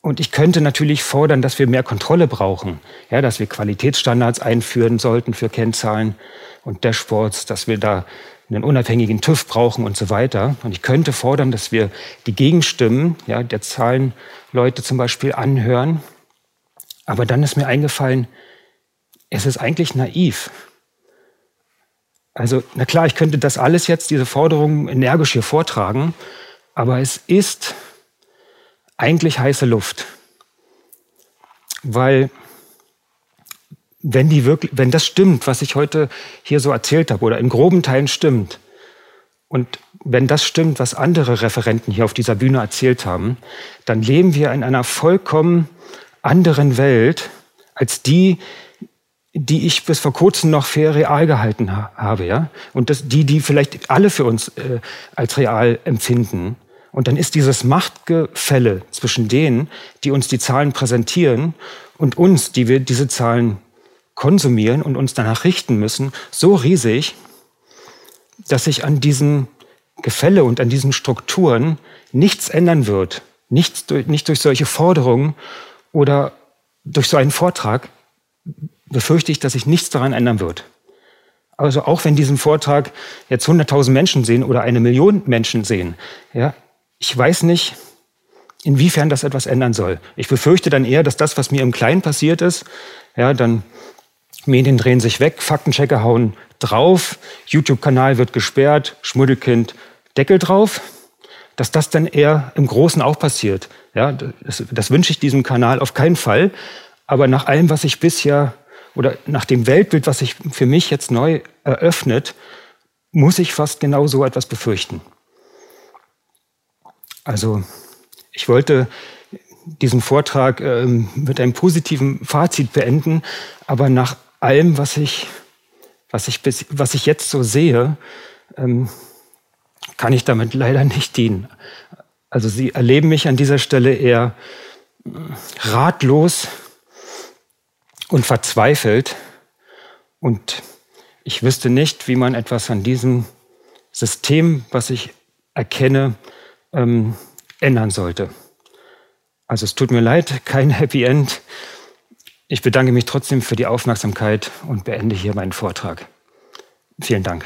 Und ich könnte natürlich fordern, dass wir mehr Kontrolle brauchen, ja, dass wir Qualitätsstandards einführen sollten für Kennzahlen und Dashboards, dass wir da einen unabhängigen TÜV brauchen und so weiter. Und ich könnte fordern, dass wir die Gegenstimmen ja, der Zahlenleute zum Beispiel anhören. Aber dann ist mir eingefallen, es ist eigentlich naiv. Also, na klar, ich könnte das alles jetzt, diese Forderungen energisch hier vortragen, aber es ist eigentlich heiße Luft. Weil wenn, die wirklich, wenn das stimmt, was ich heute hier so erzählt habe, oder in groben Teilen stimmt, und wenn das stimmt, was andere Referenten hier auf dieser Bühne erzählt haben, dann leben wir in einer vollkommen anderen Welt als die, die ich bis vor kurzem noch für real gehalten habe, ja, und das, die, die vielleicht alle für uns äh, als real empfinden. Und dann ist dieses Machtgefälle zwischen denen, die uns die Zahlen präsentieren, und uns, die wir diese Zahlen konsumieren und uns danach richten müssen, so riesig, dass sich an diesen Gefälle und an diesen Strukturen nichts ändern wird. Nichts nicht durch solche Forderungen oder durch so einen Vortrag befürchte ich, dass sich nichts daran ändern wird. Also auch wenn diesen Vortrag jetzt 100.000 Menschen sehen oder eine Million Menschen sehen, ja, ich weiß nicht, inwiefern das etwas ändern soll. Ich befürchte dann eher, dass das, was mir im Kleinen passiert ist, ja, dann Medien drehen sich weg, Faktenchecker hauen drauf, YouTube-Kanal wird gesperrt, Schmuddelkind Deckel drauf, dass das dann eher im Großen auch passiert. Ja, das, das wünsche ich diesem Kanal auf keinen Fall. Aber nach allem, was ich bisher oder nach dem Weltbild, was sich für mich jetzt neu eröffnet, muss ich fast genau so etwas befürchten. Also ich wollte diesen Vortrag ähm, mit einem positiven Fazit beenden, aber nach allem, was ich, was ich, bis, was ich jetzt so sehe, ähm, kann ich damit leider nicht dienen. Also Sie erleben mich an dieser Stelle eher äh, ratlos und verzweifelt und ich wüsste nicht, wie man etwas an diesem System, was ich erkenne, ähm, ändern sollte. Also es tut mir leid, kein Happy End. Ich bedanke mich trotzdem für die Aufmerksamkeit und beende hier meinen Vortrag. Vielen Dank.